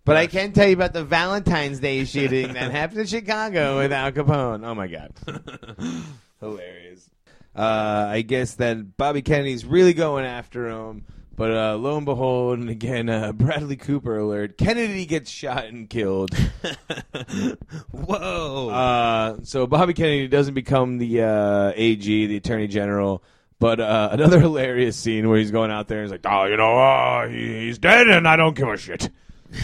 But I can tell you about the Valentine's Day shooting that happened in Chicago with Al Capone. Oh my god, hilarious. Uh, I guess that Bobby Kennedy's really going after him. But uh, lo and behold, and again, uh, Bradley Cooper alert. Kennedy gets shot and killed. Whoa. Uh, so Bobby Kennedy doesn't become the uh, AG, the Attorney General. But uh, another hilarious scene where he's going out there and he's like, "Oh, you know, uh, he, he's dead, and I don't give a shit."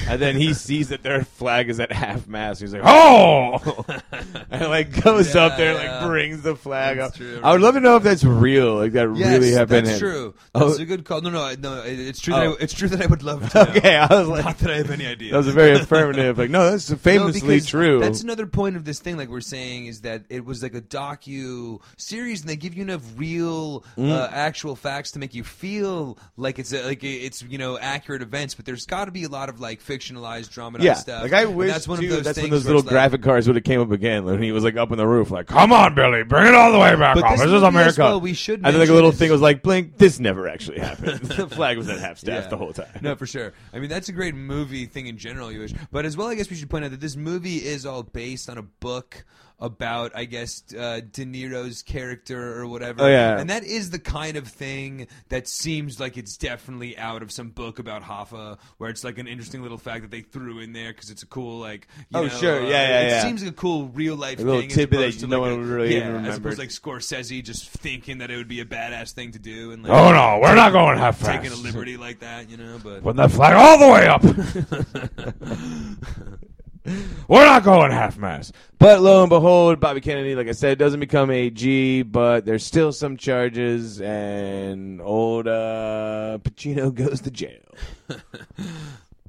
And then he sees that their flag is at half mast. He's like, "Oh!" and like goes up there, and, Yeah, like brings the flag That's up. true. I would love to know if that's real. Like that Yes, really happened. That's true. Oh. That's a good call. No, no, no. It's true. Oh. That I, it's true that I would love to. know. Okay, I was like, Not that I have any idea. that was a very affirmative. Like, no, that's famously because true. That's another point of this thing, like we're saying, is that it was like a docu series, and they give you enough real, Mm. uh, actual facts to make you feel like it's a, like it's you know accurate events. But there's got to be a lot of like like fictionalized dramatized Yeah, stuff. like I And wish that's one too, of those that's when those little like- graphic cards would have came up again when he was like up on the roof, like, Come on, Billy, bring it all the way back up. this This is America. well, we should I think like a little thing was like, blink, this never actually happened. the flag was at half staff Yeah. the whole time. No, for sure. I mean, that's a great movie thing in general, you wish. But as well, I guess we should point out that this movie is all based on a book about, I guess, uh, De Niro's character or whatever. Oh, yeah. And that is the kind of thing that seems like it's definitely out of some book about Hoffa, where it's like an interesting little fact that they threw in there because it's a cool, like, you Oh, know, sure. uh, Yeah, yeah, It yeah. seems like a cool real life thing. as tidbit that no like one a- really yeah, even As opposed to like Scorsese just thinking that it would be a badass thing to do. And like, Oh no, we're not going half fast. taking a liberty like that, you know, but. Put that flag all the way up. we're not going half mast. But lo and behold, Bobby Kennedy, like I said, doesn't become AG, but there's still some charges, and old uh, Pacino goes to jail.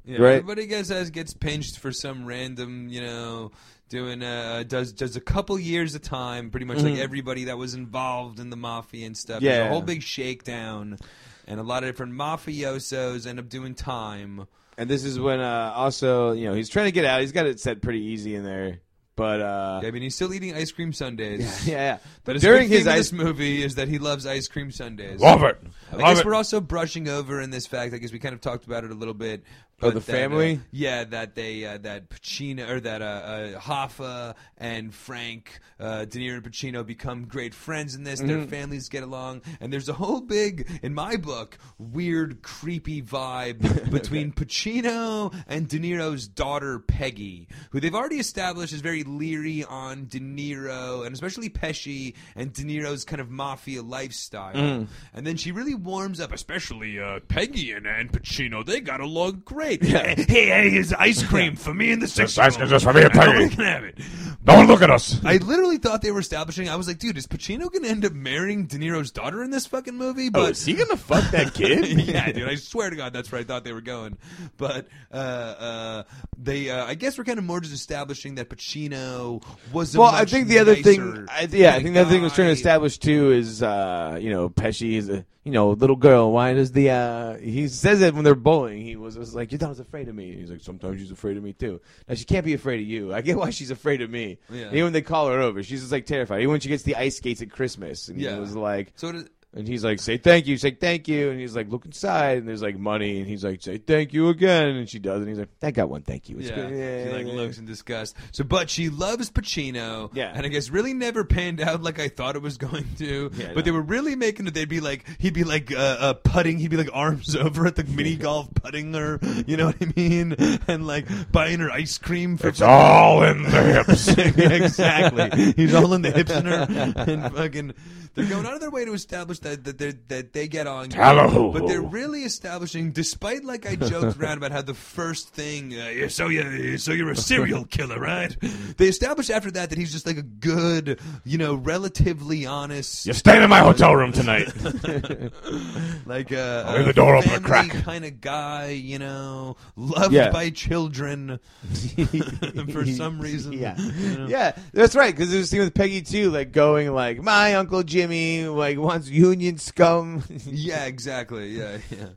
Yeah, Right. Everybody gets gets pinched for some random, you know, doing uh does does a couple years of time, pretty much like everybody that was involved in the mafia and stuff. There's Mm-hmm. Yeah. a whole big shakedown, and a lot of different mafiosos end up doing time. And this is when uh, also, you know, he's trying to get out. He's got it set pretty easy in there, but uh, I mean, he's still eating ice cream sundaes. yeah, yeah. But But during during his his ice, movie is that he loves ice cream sundaes. Love it. I Love guess it. we're also brushing over in this fact. I guess we kind of talked about it a little bit. Oh, the that, family? uh, yeah, that they uh, that Pacino or that uh, uh, Hoffa and Frank uh, De Niro and Pacino become great friends in this. Mm-hmm. Their families get along, and there's a whole big, in my book, weird, creepy vibe between Pacino and De Niro's daughter Peggy, who they've already established is very leery on De Niro and especially Pesci and De Niro's kind of mafia lifestyle. Mm. And then she really warms up, Especially uh, Peggy and, and Pacino, they got along great. Hey, hey, here's ice cream for me and the six. Just ice cream just for me and Peggy. can have it. Don't look at us. I literally thought they were establishing. I was like, dude, is Pacino going to end up marrying De Niro's daughter in this fucking movie? oh, But is he gonna fuck that kid? yeah, dude, I swear to God, that's where I thought they were going. But uh, uh, they, uh, I guess, we're kind of more just establishing that Pacino was. A Well, I think the other thing, I, yeah, I think the other thing was trying to establish too is, uh, you know, Pesci is a, you know, little girl. Why does the, uh, he says it when they're bowling. He was, was like, your daughter's afraid of me. He's like, sometimes she's afraid of me too. Now she can't be afraid of you. I get why she's afraid of me. Yeah. Even when they call her over, she's just like terrified. Even when she gets the ice skates at Christmas, and Yeah. he was like, So it, and he's like, say thank you, say thank you, and he's like, look inside, and there's like money, and he's like, say thank you again, and she does, and he's like, I got one, thank you. It's Yeah, good. she like looks in disgust. So, but she loves Pacino. Yeah. and I guess really never panned out like I thought it was going to. Yeah, but no. they were really making it. They'd be like, he'd be like uh, uh, putting. He'd be like arms over at the mini golf putting her. You know what I mean? And like buying her ice cream for. It's all in the hips. Exactly. He's all in the hips in her, and fucking. They're going out of their way to establish that that, that they get on. Hello. But they're really establishing, despite like I joked around about how the first thing, uh, so you so you're a serial killer, right? They establish after that that he's just like a good, you know, relatively honest, You're staying in my hotel room tonight. like uh, I'll leave the door open a crack. kind of guy, you know, loved Yeah. by children for some reason. Yeah, you know? yeah, that's right. Because there's a scene with Peggy too, like going like, "My uncle Jimmy like wants union scum." Yeah, exactly. Yeah, yeah.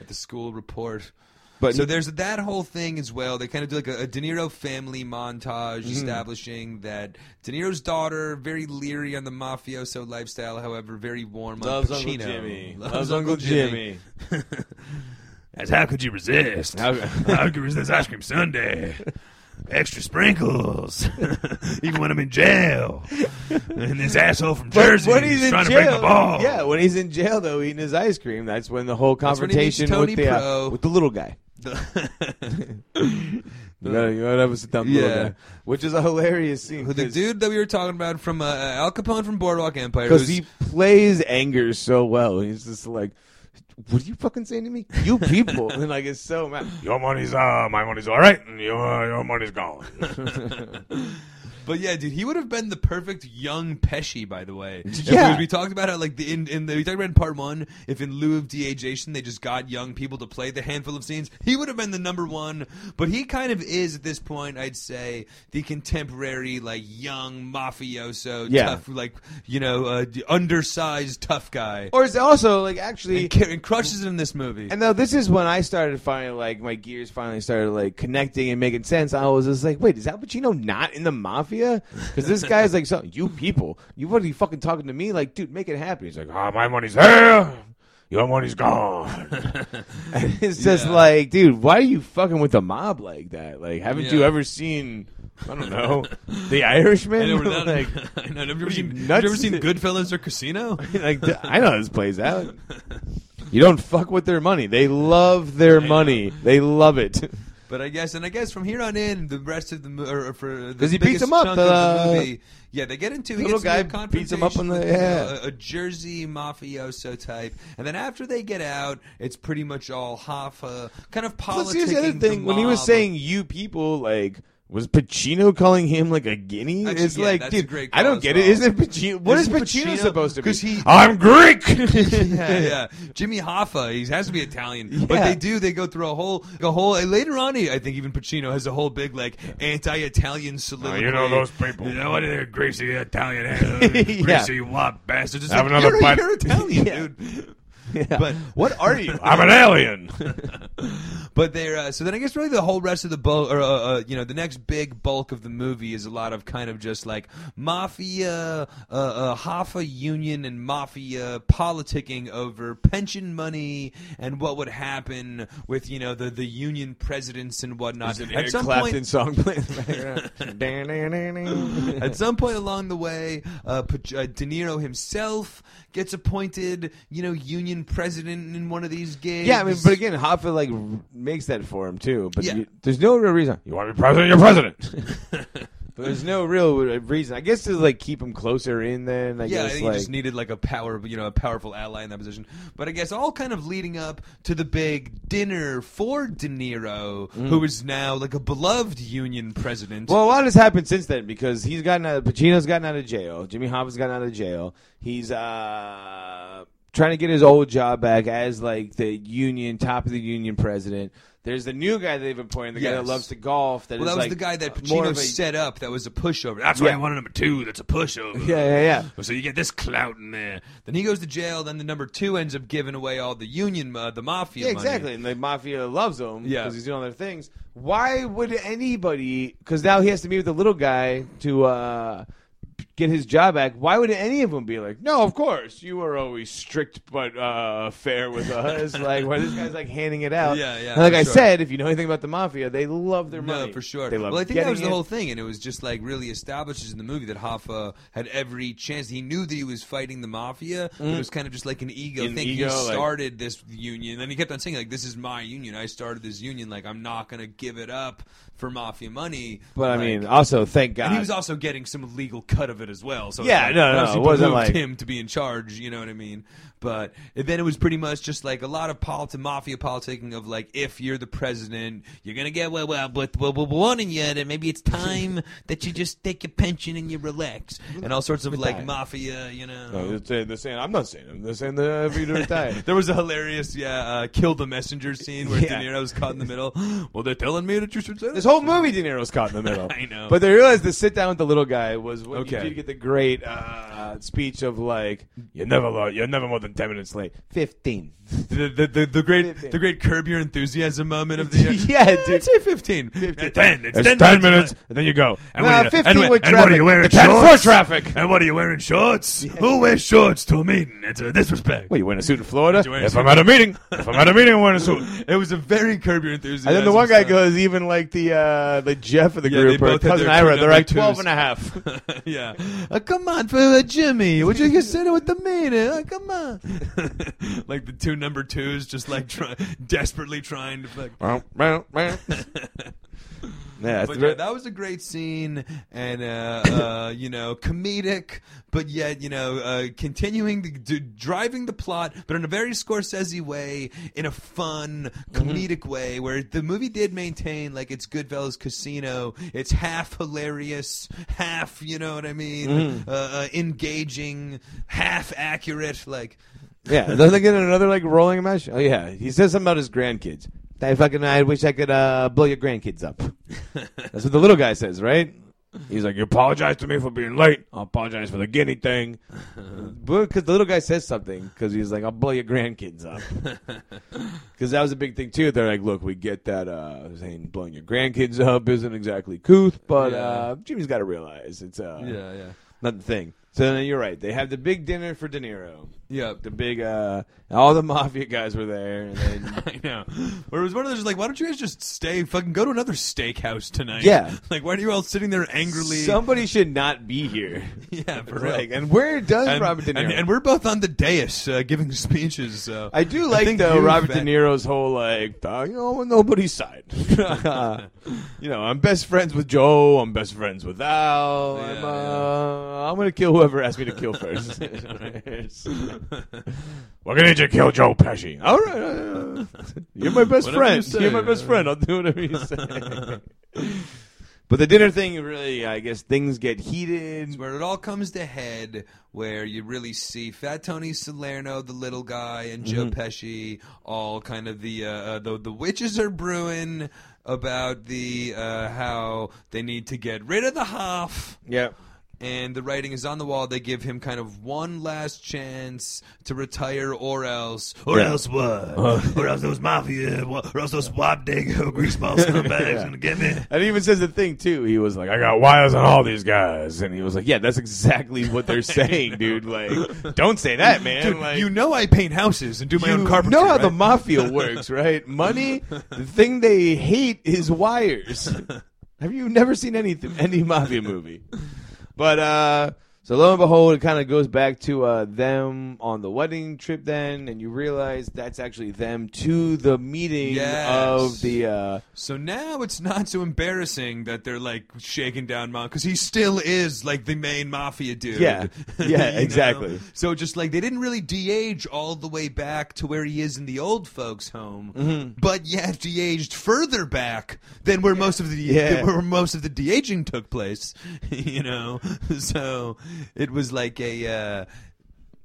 At the school report. but So there's that whole thing as well. They kind of do like a, a De Niro family montage Mm-hmm. establishing that De Niro's daughter, very leery on the mafioso lifestyle, however, very warm loves on Uncle Jimmy. Loves, Uncle Jimmy. As how could you resist? How- How could you resist ice cream sundae? Extra sprinkles, even when I'm in jail. And this asshole from But Jersey when he's is in trying jail, to break my ball. yeah, when he's in jail though, eating his ice cream, that's when the whole when he meets confrontation with Tony the uh, with the little guy. You gotta, you gotta have a sit down with the Yeah. little guy, which is a hilarious scene. The dude that we were talking about from uh, Al Capone from Boardwalk Empire. because who's- he plays anger so well. He's just like, "What are you fucking saying to me? You people!" and like it's so mad. Your money's uh, my money's all right, and your your money's gone. But yeah, dude, he would have been the perfect young Pesci. By the way, Yeah. we, we talked about how like the in, in the we talked about in part one. If in lieu of de-agation, they just got young people to play the handful of scenes, he would have been the number one. But he kind of is at this point, I'd say, the contemporary like young mafioso, Yeah. tough, like you know, uh, undersized tough guy, Or is also like actually and, and crushes it in this movie. And now this is when I started finally like my gears finally started like connecting and making sense. I was just like, wait, is Al Pacino not in the mafia? Because this guy's like, so you people, you what are you fucking talking to me? Like, dude, make it happen. He's like, Ah, my money's here. Your money's gone. and it's just Yeah. like, dude, why are you fucking with the mob like that? Like, haven't you ever seen? I don't know, The Irishman. I that, like, I know, have you ever seen, you ever seen Goodfellas or Casino? like I know how this plays out. You don't fuck with their money. They love their know. money. They love it. But I guess, and I guess from here on in, the rest of the mo- or for the 'Cause he beats biggest him up, chunk of uh, the movie, yeah, they get into he little gets into guy a beats him up on the- confrontation with, you know, a, a Jersey mafioso type, and then after they get out, it's pretty much all Hoffa kind of politicking. Plus, here's the other thing: when he was saying "you people," like, was Pacino calling him like a guinea? Actually, it's yeah, like, dude, great I don't get well. it. Isn't Pacino? What is Pacino, Pacino- supposed to be? 'cause he- I'm Greek. yeah, yeah. Jimmy Hoffa, he has to be Italian. But they do, they go through a whole, a whole, later on, he, I think even Pacino has a whole big, like, anti-Italian Oh, soliloquy. you know those people. You know what? They're greasy Italian ass. Yeah. Greasy wop bastards. It's Have like, another you're, bite. you're Italian, Yeah. dude. Yeah. But- what are you? I'm an alien. But they're uh, so then I guess really the whole rest of the bulk, or uh, uh, you know, the next big bulk of the movie is a lot of kind of just like mafia, uh, uh, Hoffa union and mafia politicking over pension money and what would happen with you know the the union presidents and whatnot. An At some Clapton point, song playing in the background. At some point along the way, uh, uh, De Niro himself gets appointed, you know, union president in one of these gigs. yeah, I mean, but again, Hoffa like r- makes that for him too. But Yeah. you- there's no real reason. You want to be president? You're president. But there's no real reason. I guess to like keep him closer in. Then I yeah, I guess think like he just needed like a power, you know, a powerful ally in that position. But I guess all kind of leading up to the big dinner for De Niro, who is now like a beloved union president. Well, a lot has happened since then because he's gotten out. Pacino's gotten out of jail. Jimmy Hoffa's gotten out of jail. He's uh trying to get his old job back as like the union top of the union president. There's the new guy that they've appointed, the guy that loves to golf. That well, that was the guy that Pacino set up. That was a pushover. That's Yeah. why I wanted number two. That's a pushover. Yeah, yeah, yeah. So you get this clout in there. Then he goes to jail. Then the number two ends up giving away all the union, uh, the mafia. Yeah, money. exactly. And the mafia loves him Yeah. because he's doing other things. Why would anybody? Because now he has to meet with the little guy to uh, get his job back. Why would any of them be like, "No, of course you are always strict but uh, fair with us"? like, why this guy's like handing it out? Yeah, yeah, And like I sure. said, if you know anything about the mafia, they love their money. No, for sure. They love well, I think that was the it. whole thing, and it was just like really establishes in the movie that Hoffa had every chance. He knew that he was fighting the mafia, but it was kind of just like an ego Mm. An thing. ego, he like- started this union, and he kept on saying like, "This is my union. I started this union. Like, I'm not going to give it up for mafia money." But I Like- mean, also thank God. and he was also getting some legal cut of it as well. So Yeah, like, no, no, it wasn't like- him to be in charge. You know what I mean? But then it was pretty much just like a lot of politi- mafia politicking of like, if you're the president, you're gonna get well, well, but well, we're warning you that maybe it's time that you just take your pension and you relax, and all sorts of like Retire. mafia, you know. No, they're saying, they're saying I'm not saying them. They're saying they're for you to retire. There was a hilarious, yeah, uh, kill the messenger scene where Yeah. De Niro was caught in the middle. Well, they're telling me that you should say This whole movie, De Niro's caught in the middle. I know. But they realized the sit down with the little guy was when Okay. you did get the great uh, speech of like, You're never, you're never more than ten minutes late. 15. The, the, the, the great Fifteen. the great curb your enthusiasm moment of the year. Yeah, dude. I'd say fifteen. It's ten. It's, It's ten, 10 minutes, and then you go. And Nah, what are you, 15 and, what- with and what are you wearing? It's 10 shorts? for traffic. And what are you wearing? Shorts? Who wears shorts to a meeting? It's a disrespect. Well, you wearing a suit in Florida? You wearing a If? I'm at a meeting, if I'm at a meeting, I'm wearing a suit. It was a very curb your enthusiasm. And then the one guy stuff. goes, even like the uh, the Jeff of the Yeah, group, they or both had cousin Ira, they're number like 12 and a half. yeah. Uh, come on, for Jimmy. Would you consider with the meaning? Uh, come on. like the two number twos, just like try, desperately trying to. Like, Yeah, but yeah, that was a great scene, and uh, uh, you know, comedic, but yet you know, uh, continuing the, d- driving the plot, but in a very Scorsese way, in a fun, Mm-hmm. comedic way, where the movie did maintain like it's Goodfellas Casino. It's half hilarious, half you know what I mean, Mm-hmm. uh, uh, engaging, half accurate, like. Yeah, doesn't get another like rolling match? Oh yeah, he says something about his grandkids. I fucking I wish I could uh, blow your grandkids up. That's what the little guy says, right? He's like, "You apologize to me for being late. I'll apologize for the guinea thing." Because the little guy says something because he's like, "I'll blow your grandkids up." Because that was a big thing too. They're like, "Look, we get that uh, saying blowing your grandkids up isn't exactly couth, but Yeah. uh, Jimmy's got to realize it's uh, yeah. not the thing." So then you're right. They have the big dinner for De Niro Yeah. the big uh all the mafia guys were there and then I know. Where it was one of those like, why don't you guys just stay? Fucking go to another steakhouse tonight. Yeah. Like, why are you all sitting there angrily? somebody should not be here yeah, for real. like and where does and, robert de niro and, and we're both on the dais uh, giving speeches. So I do like think though Robert De Niro's whole like uh, you know on nobody's side. you know I'm best friends with Joe. I'm best friends with Al. I'm, Yeah, uh, I'm gonna kill whoever asked me to kill first. We're gonna need you to kill Joe Pesci. All right, uh, you're my best Whatever friend. You you're my best friend. I'll do whatever you say. but the dinner thing, really, I guess things get heated. where it all comes to head, where you really see Fat Tony Salerno, the little guy, and Joe Mm-hmm. Pesci, all kind of the uh, uh, the the witches are brewing about the uh, how they need to get rid of the Hoff. Yeah. And the writing is on the wall. They give him kind of one last chance to retire, or else, Or Yeah. else what? or else those mafia, or else those swap dago greaseball scumbags Yeah. gonna get me. And he even says the thing too. He was like, "I got wires on all these guys," and he was like, "Yeah, that's exactly what they're saying, dude. Like, don't say that, man. Dude, like, you know I paint houses and do my you own carpentry. know how the mafia works, right? Money. The thing they hate is wires. Have you never seen anything any mafia movie? But uh so lo and behold, it kind of goes back to uh, them on the wedding trip then, and you realize that's actually them to the meeting Yes. of the. Uh, So now it's not so embarrassing that they're like shaking down mom because he still is like the main mafia dude. Yeah. You Yeah, know? exactly. So just like they didn't really de-age all the way back to where he is in the old folks' home, Mm-hmm. but yet de-aged further back than where most of the Yeah. where most of the de-aging took place. you know, so it was like a. Uh,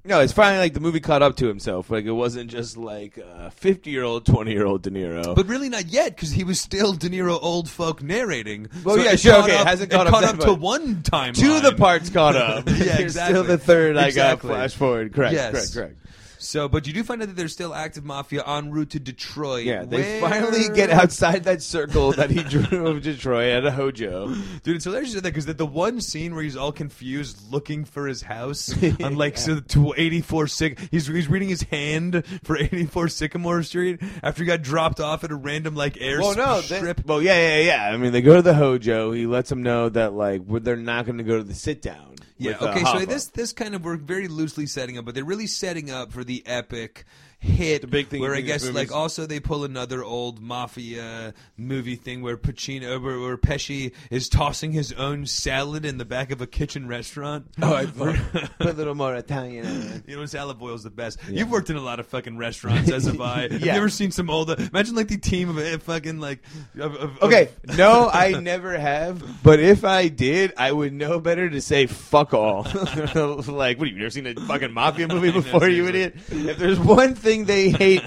no, it's finally like the movie caught up to himself. Like it wasn't just like fifty-year-old, twenty-year-old De Niro. But really not yet, because he was still De Niro old folk narrating. Well, So yeah, sure, caught okay, it up, hasn't it caught up up to one time. two of the parts caught up. Yeah, exactly. Still the third. I Exactly. got flash forward. Correct. Yes. Correct. Correct. So, but you do find out that there's still active mafia en route to Detroit. Yeah, they where- finally get outside that circle that he drew of Detroit at a Hojo. Dude, it's hilarious you said that because the, the one scene where he's all confused looking for his house on like so to 84 Syc- he's he's reading his hand for 84 Sycamore Street after he got dropped off at a random like air Well, no, strip. they, well, yeah, yeah, yeah. I mean, they go to the Hojo. He lets them know that like we're- they're not going to go to the sit down. Yeah. with, uh, okay. So this this kind of we're very loosely setting up, but they're really setting up for the epic hit. The big thing where I guess movies. like also they pull another old mafia movie thing where Pacino where, where Pesci is tossing his own salad in the back of a kitchen restaurant. Oh, I thought, put a little more Italian. in it. You know, salad boil's the best. You've worked in a lot of fucking restaurants, as have I. Have Yeah. you ever seen some old? Imagine like the team of uh, fucking like. Of, of, Okay, of- no, I never have. But if I did, I would know better to say fuck all. like, what? Have you never seen a fucking mafia movie before, you idiot? If there's one thing they hate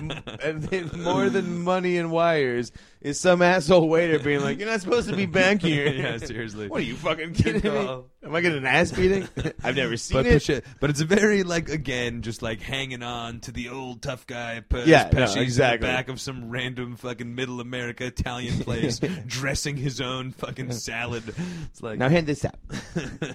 more than money and wires, is some asshole waiter being like, "You're not supposed to be back here." Yeah, seriously. What are you fucking kidding me? Am I getting an ass beating? I've never seen But, it. But it's a very like again just like hanging on to the old tough guy. Pe- Yeah, no, exactly. the back of some random fucking middle America Italian place, dressing his own fucking salad. It's like Now hand this out. you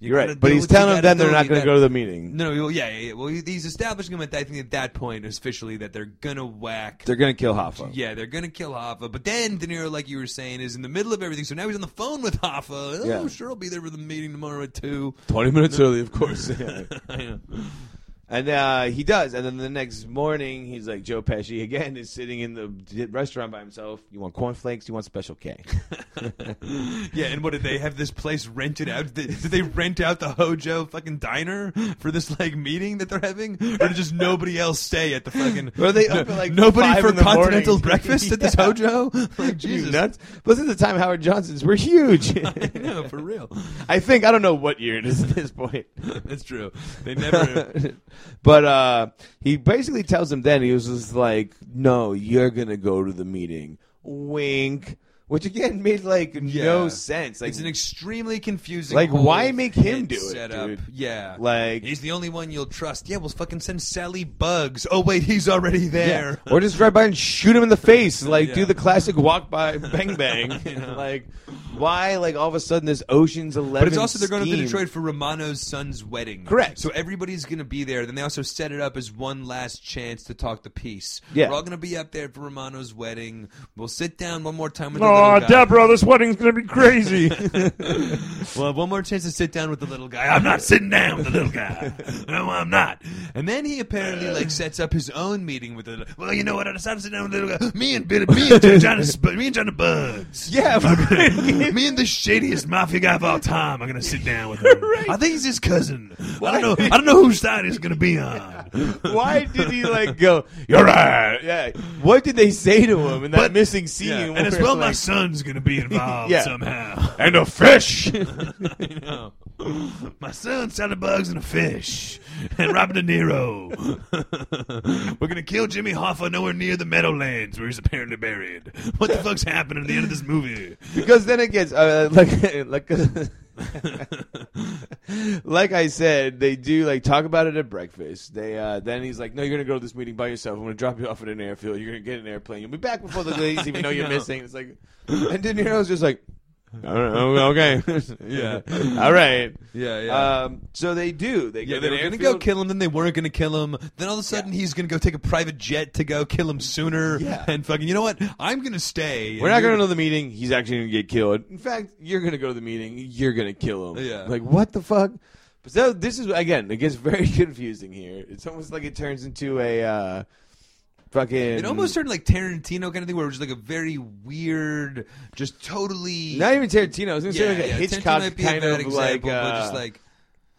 You're right, but he's telling them they're not going to go to the meeting. No, well, yeah, yeah, yeah. Well, he's establishing them at I think at that point officially that they're gonna whack. They're going to kill Hoffa. yeah, they're gonna kill Hoffa, but then De Niro, like you were saying, is in the middle of everything. So now he's on the phone with Hoffa. Oh, Yeah. sure, I'll be there for the meeting tomorrow at two. Twenty minutes early, of course. Yeah. And uh, he does, and then the next morning, he's like Joe Pesci again is sitting in the restaurant by himself. You want cornflakes? You want Special K? Yeah, and what did they have this place rented out? Did, did they rent out the Hojo fucking diner for this like meeting that they're having, or did just nobody else stay at the fucking? Were they like, nobody for continental morning? breakfast at this Yeah. Hojo? Like Jesus, nuts! But at the time, Howard Johnson's were huge. I know for real. I think I don't know what year it is at this point. That's true. They never. But uh, he basically tells him then he was just like, "No, you're gonna go to the meeting." Wink. Which again made like no Yeah. sense. Like, it's an extremely confusing. Like, whole why make him do it, setup. dude? Yeah, like he's the only one you'll trust. Yeah, we'll fucking send Sally Bugs. Oh wait, he's already there. Or just drive by and shoot him in the face. Like Yeah. do the classic walk by bang bang. like why like all of a sudden this Ocean's Eleven But it's also they're going to scheme? Detroit for Romano's son's wedding. Correct. So everybody's going to be there. Then they also set it up as one last chance to talk the peace. Yeah. We're all going to be up there for Romano's wedding. We'll sit down one more time with the Oh, oh little guy. Deborah, this wedding's gonna be crazy. We'll have one more chance to sit down with the little guy. I'm not sitting down with the little guy. No, I'm not. And then he apparently like sets up his own meeting with the. Well, you know what? I decided to sit down with the little guy. Me and Billy, me and Johnny, me and Johnny Bugs. Yeah, me and the shadiest mafia guy of all time. I'm gonna sit down with him. I think he's his cousin. I don't know. I don't know whose side he's gonna be on. why did he like go? You're right. Yeah. What did they say to him in that But- missing scene? Yeah, And as where, well, my like, son's gonna be involved Yeah. somehow. and a fish. My son, Sally Bugs, and a fish. And Robert De Niro. We're gonna kill Jimmy Hoffa nowhere near the Meadowlands where he's apparently buried. What the fuck's happening at the end of this movie? because then it gets uh, like like like I said, they do like talk about it at breakfast. They uh, then he's like, "No, you're gonna go to this meeting by yourself. I'm gonna drop you off at an airfield. You're gonna get an airplane. You'll be back before the ladies even know you're know. missing." It's like, and De Niro's just like, "I okay, Yeah. all right." Yeah, yeah. Um, so they do. They yeah, go they were going to go kill him, then they weren't going to kill him. Then all of a sudden, he's going to go take a private jet to go kill him sooner. Yeah. And fucking, you know what? I'm going to stay. We're not going to know the meeting. He's actually going to get killed. In fact, you're going to go to the meeting. You're going to kill him. Yeah. Like, what the fuck? But so this is, again, it gets very confusing here. It's almost like it turns into a uh, fucking. It almost turned like Tarantino kind of thing, where it was just like a very weird, just totally. Not even Tarantino. I was going to yeah, say like a Tarantino Hitchcock might be a kind bad of example, like. but Uh, just like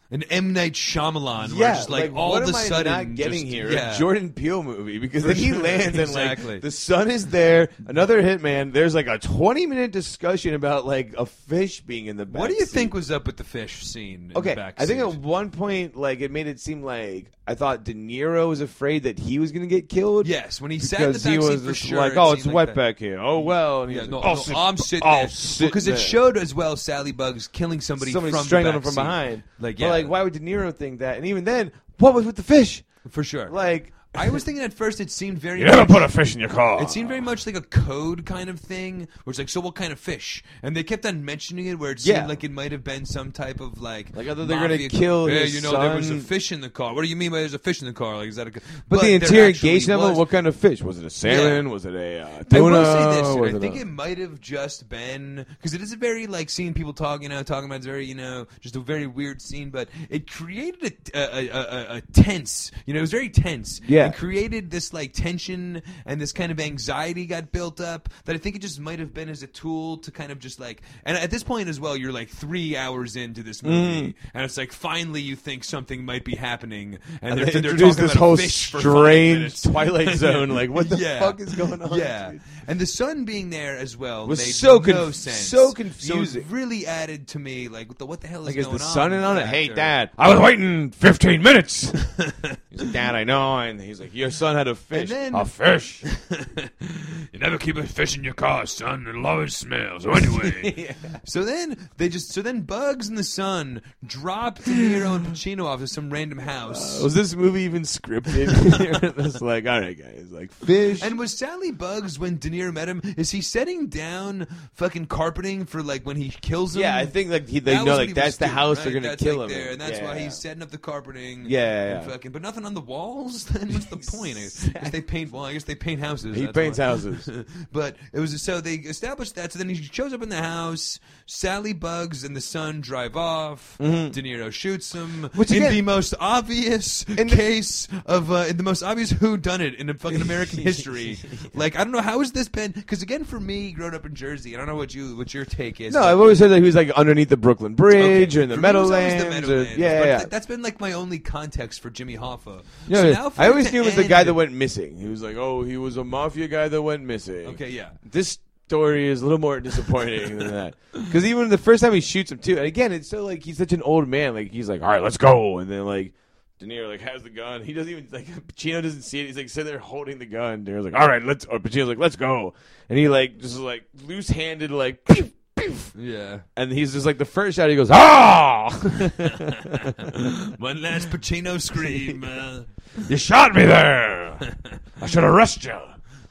an M Night Shyamalan, where yeah, just like, all what of am a I sudden not getting just- here? Yeah. A Jordan Peele movie because then he lands and like the son is there. Another hitman. There's like a 20 minute discussion about like a fish being in the back. What do you seat. think was up with the fish scene? In Okay, the back I think at one point, like it made it seem like I thought De Niro was afraid that he was going to get killed. Yes, when he sat in the back he was for sure, like, it "Oh, it's seemed wet like that. back here." Oh well, and Yeah, no, like, "I'll no, sit- I'm sitting because it showed as well Sally Bugs killing somebody, somebody from the strangled him from behind. Like, yeah, like, why would De Niro think that? And even then, what was with the fish? for sure. Like, I was thinking at first it seemed very. You never much- put a fish in your car. It seemed very much like a code kind of thing, where it's like, so what kind of fish? And they kept on mentioning it, where it seemed Yeah. like it might have been some type of like, Like, either they're gonna mafia- kill Yeah, his you know, there was a son- fish in the car. What do you mean by there's a fish in the car? Like, is that a? but, the there interrogation actually of it, was- what kind of fish was it? A salmon? Was it a uh, I tuna? will say this. Was I think a- it might have just been because it is a very like seeing people talking, you know, talking about it's very, you know, just a very weird scene. But it created a, a, a, a, a tense, you know, it was very tense. Yeah. it created this like tension and this kind of anxiety got built up that I think it just might have been as a tool to kind of just like. And at this point as well, you're like three hours into this movie, mm. and it's like finally you think something might be happening, and, And they're, they they're talking this about whole fish for five strange. Twilight Zone. Like, what the Yeah. fuck is going on? Yeah, dude? and the son being there as well Was made so conf- no sense. so So confusing. it really added to me like what the, what the hell is Like, is going the on? son in on it? Hey. Dad. I was waiting 15 minutes. He's like, Dad, I know. And he's like, your son had a fish. then- a fish. you never keep a fish in your car, son. It'll always smell. So anyway, So then they just so then Bugs and the Son drop De Niro and Pacino off to some random house. Uh, was this movie even scripted? it's like, all right, guys, like fish. and was Sally Bugs when De Niro met him? Is he setting down fucking carpeting for like when he kills him? yeah, I think like he, they That was know what like that's the doing, house right? they're gonna That's, kill like, him. there, and that's Yeah, why yeah. he's setting up the carpeting. Yeah, yeah, and yeah. fucking, but nothing on the walls. Then what's the point? I guess they paint. Well, I guess they paint houses. He paints why. houses. but it was so they established that. So then he shows up in the house. Sally Bugs and the son drive off. De Niro shoots him Mm-hmm. Which in again- the most obvious In the- case of uh, in the most obvious who done it in fucking American history. Like I don't know how has this been? Because again, for me, growing up in Jersey, I don't know what you what your take is. No, I've always heard that he was like underneath the Brooklyn Bridge Okay, or in the for me, it Meadowlands. the or- Meadowlands, yeah, yeah. th- that's been like my only context for Jimmy Hoffa. Yeah, So yeah. now for I always knew was the guy that went missing. He was like, oh, he was a mafia guy that went missing. Okay, yeah. This story is a little more disappointing than that. Because even the first time he shoots him too, and again, it's so like he's such an old man. Like he's like, all right, let's go, and then like. De Niro like has the gun. He doesn't even like Pacino doesn't see it. He's like sitting there holding the gun. De Niro's like, all right, let's. Or Pacino's like, let's go, and he like just like loose handed like, pew, pew. Yeah. and he's just like the first shot. He goes, ah, One last Pacino scream. Uh, you shot me there. I should arrest you.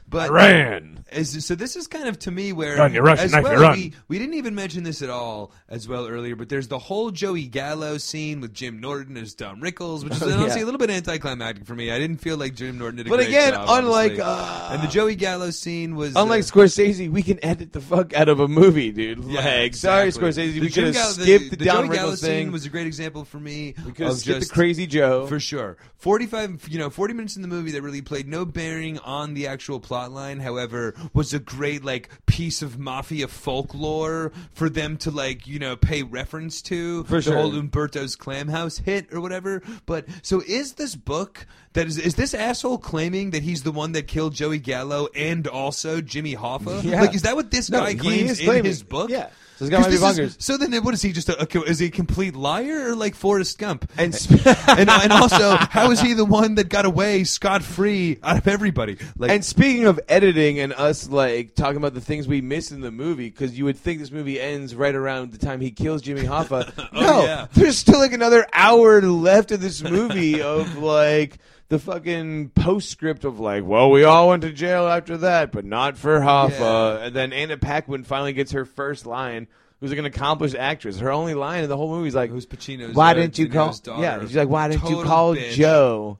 But I ran. As, so this is kind of to me where Run, you rush, as knife, you well. We, we didn't even mention this at all as well earlier, but there's the whole Joey Gallo scene with Jim Norton as Don Rickles, which is Oh, honestly a little bit anticlimactic for me. I didn't feel like Jim Norton did a But great again, job, unlike, uh, and the Joey Gallo scene was Unlike uh, Scorsese, we can edit the fuck out of a movie, dude. Yeah, like, sorry, exactly. Scorsese, The we Jim could have Gallo- skipped the, the Don Joey Gallo Rickles scene thing. was a great example for me. we could have skipped just the Crazy Joe. For sure. 45, you know, 40 minutes in the movie that really played no bearing on the actual plot however, was a great, like, piece of mafia folklore for them to, like, you know, pay reference to. For the sure. whole Umberto's Clam House hit or whatever. But, so is this book, that is, is this asshole claiming that he's the one that killed Joey Gallo and also Jimmy Hoffa? Yeah. Like, is that what this No, guy claims is in claiming- his book? yeah. So this guy might be this is- so then, what is he? Just a, a, is he a complete liar or like Forrest Gump? And sp- and, and also, how is he the one that got away scot free out of everybody? Like, And speaking of editing and us like talking about the things we miss in the movie, because you would think this movie ends right around the time he kills Jimmy Hoffa. Oh, no, Oh, yeah. there's still like another hour left of this movie of like the fucking postscript of like, well, we all went to jail after that, but not for Hoffa. Yeah. And then Anna Paquin finally gets her first line. Who's like an accomplished actress? Her only line in the whole movie is like, Who's Pacino's, Why uh, didn't you call? Daughter. Yeah, she's like, why didn't you call bitch. Joe?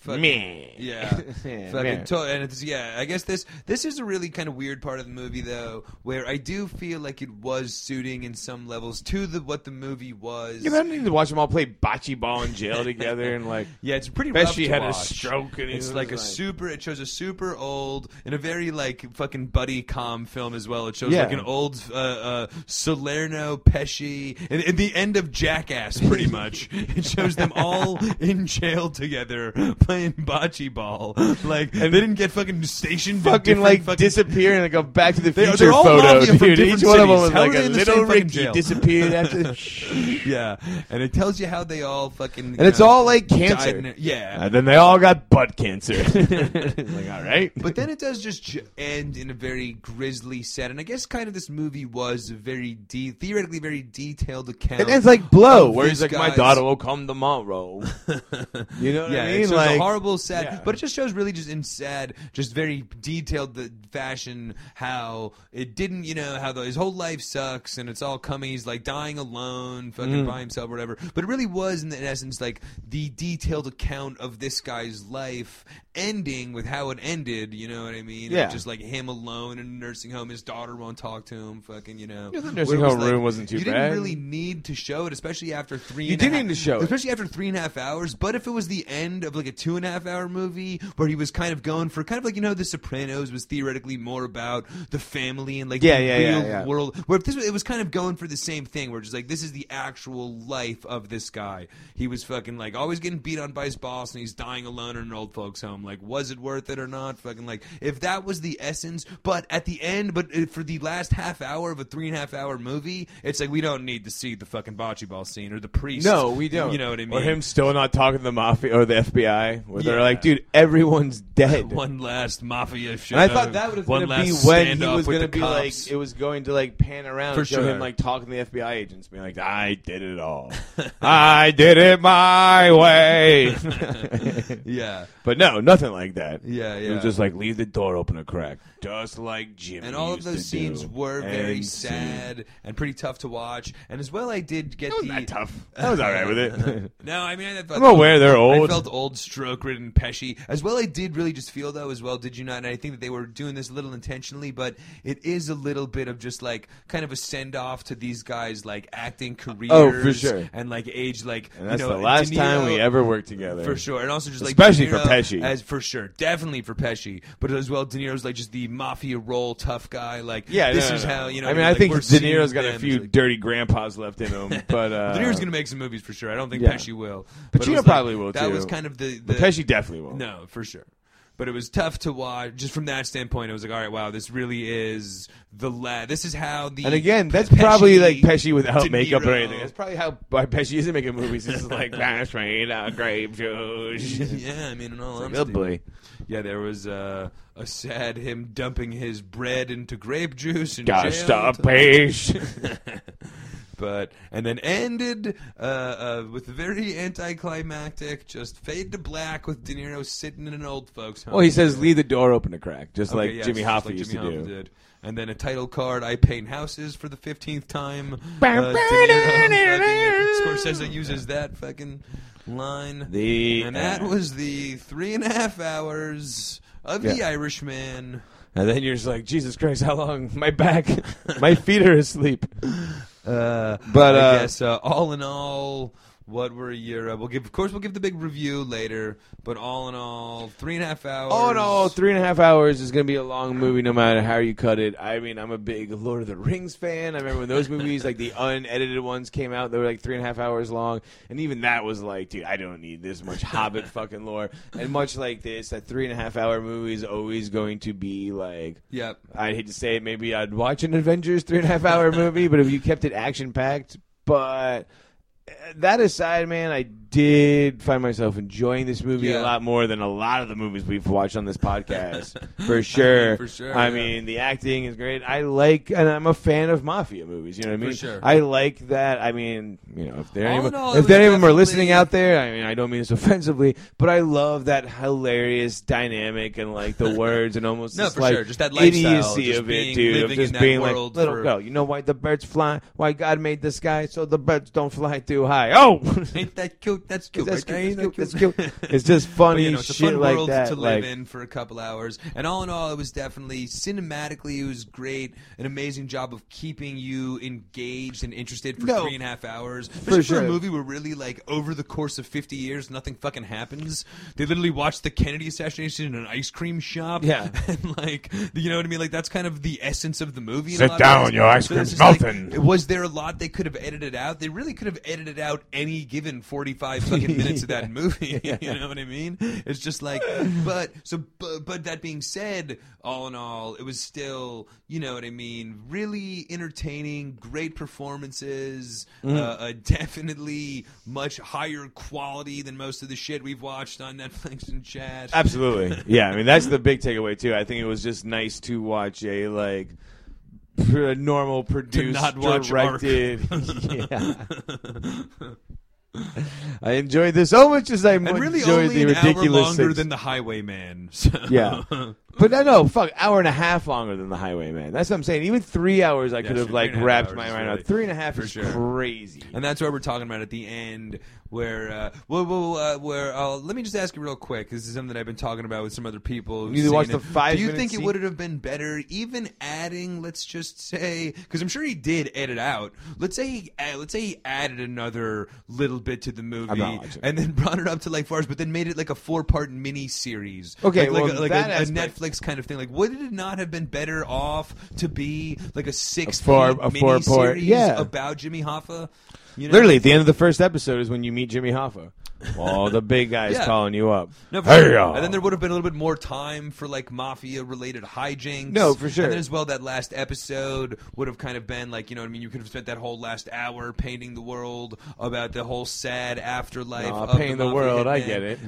Fucking- Me. Yeah, Yeah, fucking to- and it's yeah. I guess this this is a really kind of weird part of the movie though, where I do feel like it was suiting in some levels to the what the movie was. Yeah, but I don't need to watch them all play bocce ball in jail together and like. Yeah, it's pretty Bet rough she to had a stroke and he it's was like a like- super. It shows a super old and a very like fucking buddy com film as well. It shows Yeah. like an old uh, uh, Salerno Pesci and, and the end of Jackass, pretty much. it shows them all in jail together playing bocce ball. Like they didn't get fucking stationed. fucking like fucking- disappear and like go back to the They- future they're all photo, dude. Each different one of them was How like they a little fucking Ricky disappeared after. yeah, and it tells you how they all fucking. And it's uh, all like cancer. in. Yeah, and then they all got butt cancer. like, all right. But then it does just end in a very grisly set, and I guess kind of this movie was a very de- theoretically very detailed account. it ends like Blow, where he's like, "My daughter will come tomorrow." you know what yeah, I mean? like horrible, sad, yeah. but it just shows really just in sad, just very detailed the fashion how it didn't, you know, how the, his whole life sucks and it's all coming. He's like dying alone, fucking Mm. by himself, or whatever. But it really was, in, in essence, like the detailed account of this guy's life ending with how it ended. You know what I mean? Yeah. just like him alone in a nursing home. His daughter won't talk to him. Fucking, you know. Yeah, the nursing home room wasn't too you bad. You didn't really need to show it, especially after three. You and didn't half- need to show it. especially after three and a half hours. But if it was the end of like a two and a half hour movie where he was kind of going for kind of like you know The Sopranos was theoretically more about the family and like Yeah, the yeah, real yeah, yeah. world. Where this was- it was kind of going for the same thing, where just like this is the actual life of this guy. He was fucking like always getting beat on by his boss, and he's dying alone in an old folks' home. Like, was it worth it or not? Fucking like if that was the essence. But at the end, but for the last half hour of a three and a half hour movie, it's like we don't need to see the fucking bocce ball scene or the priest. No, we don't. You know what I mean? Or him still not talking to the mafia or the FBI, where they're Yeah. like, "Dude, everyone's dead." one last mafia show. And I thought that was one going to be when he standoff was with going to the be like, it was going to like pan around For and show sure. him like talking to the FBI agents, being like, "I did it all. I did it my way." yeah. but no, nothing like that. Yeah, yeah. It was just like leave the door open a crack, just like Jimmy. and all of used those to scenes do. were very And see. sad and pretty tough to watch. And as well, I did get That the wasn't that tough. I was all right with it. No, I mean, I thought I'm aware they're I old. felt old ridden Pesci. As well, I did really just feel though as well. Did you not? And I think that they were doing this a little intentionally, but it is a little bit of just like kind of a send off to these guys like acting careers. Oh, for sure. And like age, like And that's you know, the last De time we ever worked together. for sure, and also just like Especially for Niro Pesci. as for sure, definitely for Pesci, but as well, De Niro's like just the mafia role tough guy. Like, Yeah, this no, is no, how you know. I mean, I think De Niro's got a few like- dirty grandpas left in him, but uh, De Niro's gonna make some movies for sure. I don't think Yeah. Pesci will. But it Pacino probably will, That too. was kind of the, the but Pesci definitely won't. no, for sure. But it was tough to watch. Just from that standpoint, it was like, all right, wow, this really is the la- This is how the And again, that's Pesci, probably like Pesci without De makeup or Niro- anything. That's probably how why Pesci isn't making movies. It's like that's right, uh, grape juice. yeah, I mean, in all Like, honesty, oh boy. yeah, there was uh, a sad him dumping his bread into grape juice and Gotta jail stop, Paige. But and then ended uh, uh, with a very anticlimactic, just fade to black with De Niro sitting in an old folks home. well, he says leave the door open a crack, just Okay, like yes, Jimmy just Hoffa like used Jimmy to Hoffa do. Did. And then a title card, I paint houses for the fifteenth time. Uh, Bam, De Niro fucking- Scorsese uses that fucking line. The and that was the three and a half hours of The Irishman. and then you're just like Jesus Christ, how long? My back, my feet are asleep. Uh, But, I uh, guess uh, all in all, what were your? Uh, we'll give, of course, we'll give the big review later. But all in all, three and a half hours. All in all, three and a half hours is going to be a long movie no matter how you cut it. I mean, I'm a big Lord of the Rings fan. I remember when those movies, like the unedited ones, came out, they were like three and a half hours long. And even that was like, dude, I don't need this much Hobbit fucking lore. And much like this, that three and a half hour movie is always going to be like, Yep. I hate to say it, maybe I'd watch an Avengers three and a half hour movie, but if you kept it action packed, but that aside, man, I did find myself enjoying this movie Yeah. a lot more than a lot of the movies we've watched on this podcast, for sure. for sure, I yeah. mean, the acting is great. I like, and I'm a fan of mafia movies. You know what I mean? For sure. I like that. I mean, you know, if there any, oh, all, if there any of them are listening out there, I mean, I don't mean this offensively, but I love that hilarious dynamic and like the words and almost No, for like, sure. Just that idiocy of being- it, dude. Of just in that being world like, little for- girl, you know why the birds fly? Why God made the sky so the birds don't fly too high? Oh, Ain't that cute? That's cute. that's right cute. Ain't That's that cute. That's cute. It's just funny you know, it's a shit fun like world that. to live like, in for a couple hours. And all in all, it was definitely cinematically, it was great. An amazing job of keeping you engaged and interested for No. three and a half hours. Especially for, sure. a movie where really, like, over the course of 50 years, nothing fucking happens. They literally watched the Kennedy assassination in an ice cream shop. Yeah. And, like, you know what I mean? Like, that's kind of the essence of the movie. Sit down, your ice So cream's it's just like, melting. was there a lot they could have edited out? They really could have edited out any given 45 fucking minutes of that movie. You know what I mean? It's just like, but so, but, but that being said, all in all, it was still, you know what I mean? Really entertaining, great performances, Mm-hmm. uh, uh, definitely much higher quality than most of the shit we've watched on Netflix and chat. Absolutely. Yeah, I mean that's the big takeaway too. I think it was just nice to watch a like normal produced, not watch directed. yeah. I enjoyed this so much as I and really enjoyed only the an hour ridiculous. longer six- than The Highwayman. So. Yeah. But no, no, fuck, hour and a half longer than the Highwayman. That's what I'm saying. Even three hours, I could have like three and a half wrapped my mind really- around. Three and a half is sure. crazy. And that's what we're talking about at the end, where, uh, well, well, uh, where. Uh, let me just ask you real quick. This is something I've been talking about with some other people. You need to watch the five Do you think it would have been better, even adding? Let's just say, because I'm sure he did edit out. Let's say, he, uh, let's say he added another little bit to the movie, I'm not watching and then brought it up to like four but then made it like a four part mini series. Okay, like, like, a, like a, a Netflix kind of thing. Like, would it not have been better off to be like a six A four- part a four part- miniseries yeah. about Jimmy Hoffa? You know? Literally, at the end of the first episode is when you meet Jimmy Hoffa. All the big guys Yeah. calling you up. No, for sure. And then there would have been a little bit more time for like mafia related hijinks. No, for sure. And then as well, that last episode would have kind of been like, you know what I mean? You could have spent that whole last hour painting the world about the whole sad afterlife Aw, of painting the, mafia world, I hitman. get it.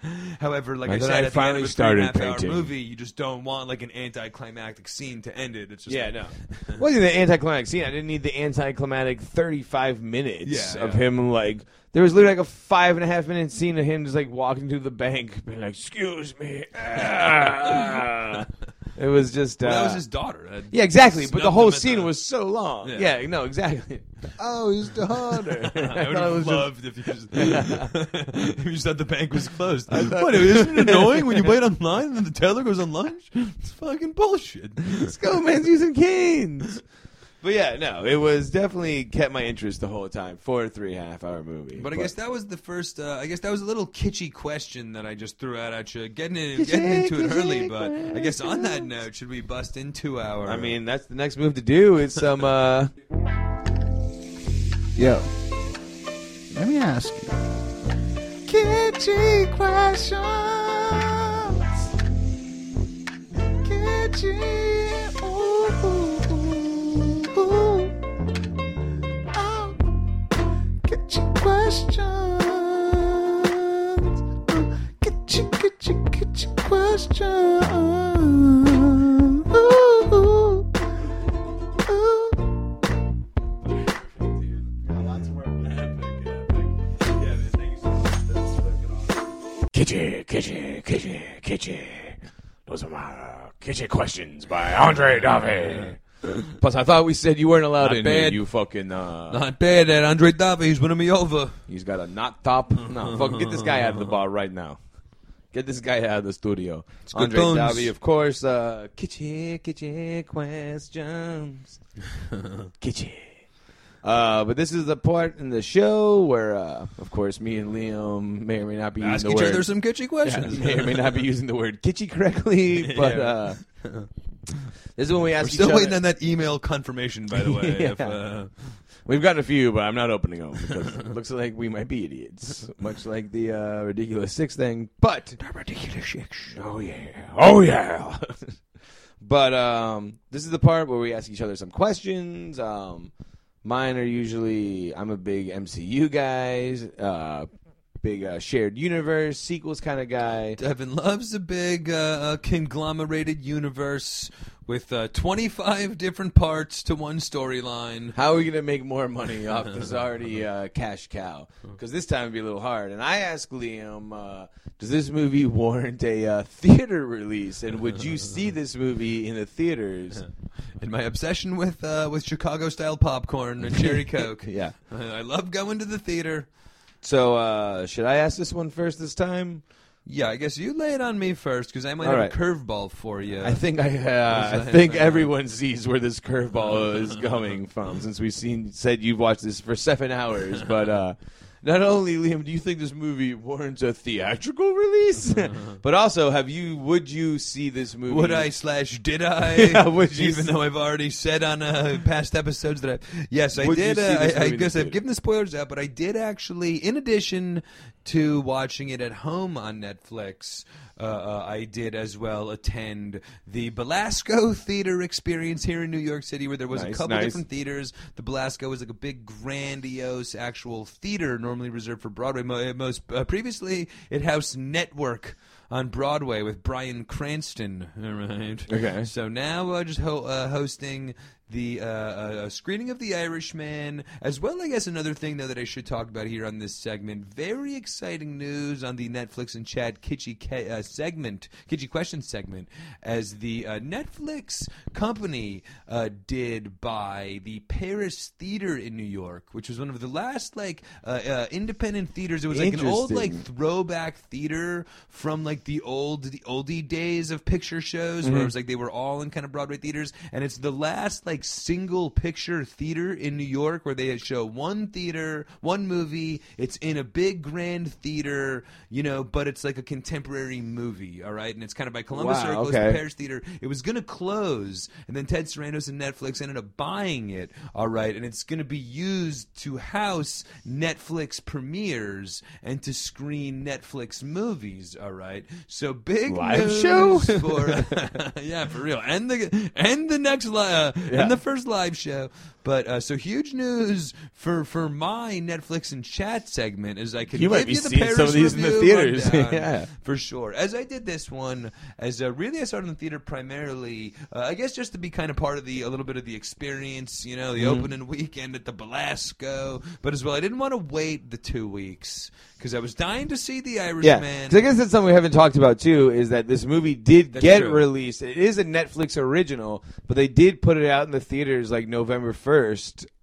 However, like And I then said, I at finally the end of a started and half hour painting. movie, you just don't want like an anticlimactic scene to end it. It's just Yeah, like, no. wasn't the anticlimactic scene. I didn't need the anticlimactic 35 minutes Yeah, of yeah. him, like, there was literally like a five and a half minute scene of him just like walking to the bank, being like, excuse me. Ah. It was just. Uh, Well, that was his daughter. That yeah, exactly. But the whole scene the- was so long. Yeah. Yeah, no, exactly. Oh, his daughter. I would thought it was have just- loved if you just if you just thought the bank was closed. what? Isn't it annoying when you wait online and then the teller goes on lunch? It's fucking bullshit. Skullman's using canes. But yeah, no, it was definitely kept my interest the whole time for three half hour movie. But I guess that was the first. Uh, I guess that was a little kitschy question that I just threw out at you, getting in, Kitschy, getting into it early. kitschy But I guess on that note, should we bust into our? I mean, that's the next move to do. It's some. uh Yo, let me ask you. Kitschy questions. Kitschy. Ooh, ooh, questions. Ooh, Kitschy, kitschy, kitschy questions. Ooh, ooh, ooh. Kitschy, kitschy, kitschy, kitschy. Those are my uh, kitschy questions by Andre Davi. Plus, I thought we said you weren't allowed Not in here. You fucking. uh not bad. That Andre Davi, he's winning me over. He's got a knot top. No, fucking get this guy out of the bar right now. Get this guy out of the studio. good Andre tones. Davi, of course. Uh, kitschy, kitschy questions. kitschy. Uh, but this is the part in the show where, uh, of course, me and Liam may or may not be Ask using each the word. other some kitschy Yeah, questions. may or may not be using the word kitschy correctly, but uh, this is when we ask We're still each waiting other. on that email confirmation, by the way. Yeah. if, uh, We've gotten a few, but I'm not opening them because it looks like we might be idiots, much like the uh, ridiculous six thing. But ridiculous six. Oh yeah. Oh yeah. but um, this is the part where we ask each other some questions. Um, mine are usually I'm a big MCU guy, uh, big uh, shared universe sequels kind of guy. Devin loves a big uh, uh, conglomerated universe with uh, 25 different parts to one storyline. How are we gonna make more money off this already uh, cash cow? Because this time would be a little hard. And I asked Liam, uh, does this movie warrant a uh, theater release? And would you see this movie in the theaters? And my obsession with uh, with Chicago style popcorn and cherry coke. Yeah. I love going to the theater. So uh, should I ask this one first this time? Yeah, I guess you lay it on me first because I might All have right. a curveball for you. I think I, uh, I think everyone sees where this curveball is coming from, since we've seen said you've watched this for seven hours. But uh, not only Liam, do you think this movie warrants a theatrical release, but also have you? Would you see this movie? Would I slash did I? Yeah, would you Even s- though I've already said on uh, past episodes that I yes, I Would you did. see Uh, this I, I movie in guess the I've theater? given the spoilers out, but I did actually, in addition to watching it at home on Netflix, uh, uh, I did as well attend the Belasco Theater experience here in New York City, where there was a couple nice. different theaters. The Belasco was like a big, grandiose, actual theater normally reserved for Broadway. Most uh, previously, it housed Network on Broadway with Bryan Cranston. All right. Okay. So now uh, just ho- uh, hosting the uh, uh, screening of The Irishman, as well, I guess, another thing, though, that I should talk about here on this segment. Very exciting news on the Netflix and chat Kitschy Ke- uh, segment, Kitschy Question segment, as the uh, Netflix company uh, did buy the Paris Theater in New York, which was one of the last, like, uh, uh, independent theaters. It was like an old, like, throwback theater from like the old the oldie days of picture shows where it was like they were all in kind of Broadway theaters and it's the last like single picture theater in New York where they show one theater one movie it's in a big grand theater you know but it's like a contemporary movie all right and it's kind of by Columbus Wow, Circle okay. the Paris Theater it was gonna close and then Ted Sarandos and Netflix ended up buying it all right and it's gonna be used to house Netflix premieres and to screen Netflix movies. All right, so big Live show? for yeah, for real, and the and the next li- uh, Yeah. The first live show. But uh, so huge news for for my Netflix and chat segment is I could You give might be you the seeing Paris some of these in the theaters. Yeah. for sure. As I did this one, as uh, really I started in the theater primarily, uh, I guess just to be kind of part of the a little bit of the experience, you know, the Mm-hmm. opening weekend at the Belasco. But as well, I didn't want to wait the two weeks because I was dying to see the Yeah, Irishman. 'Cause I guess that's something we haven't talked about too. Is that this movie did That's get true. released? It is a Netflix original, but they did put it out in the theaters like November first,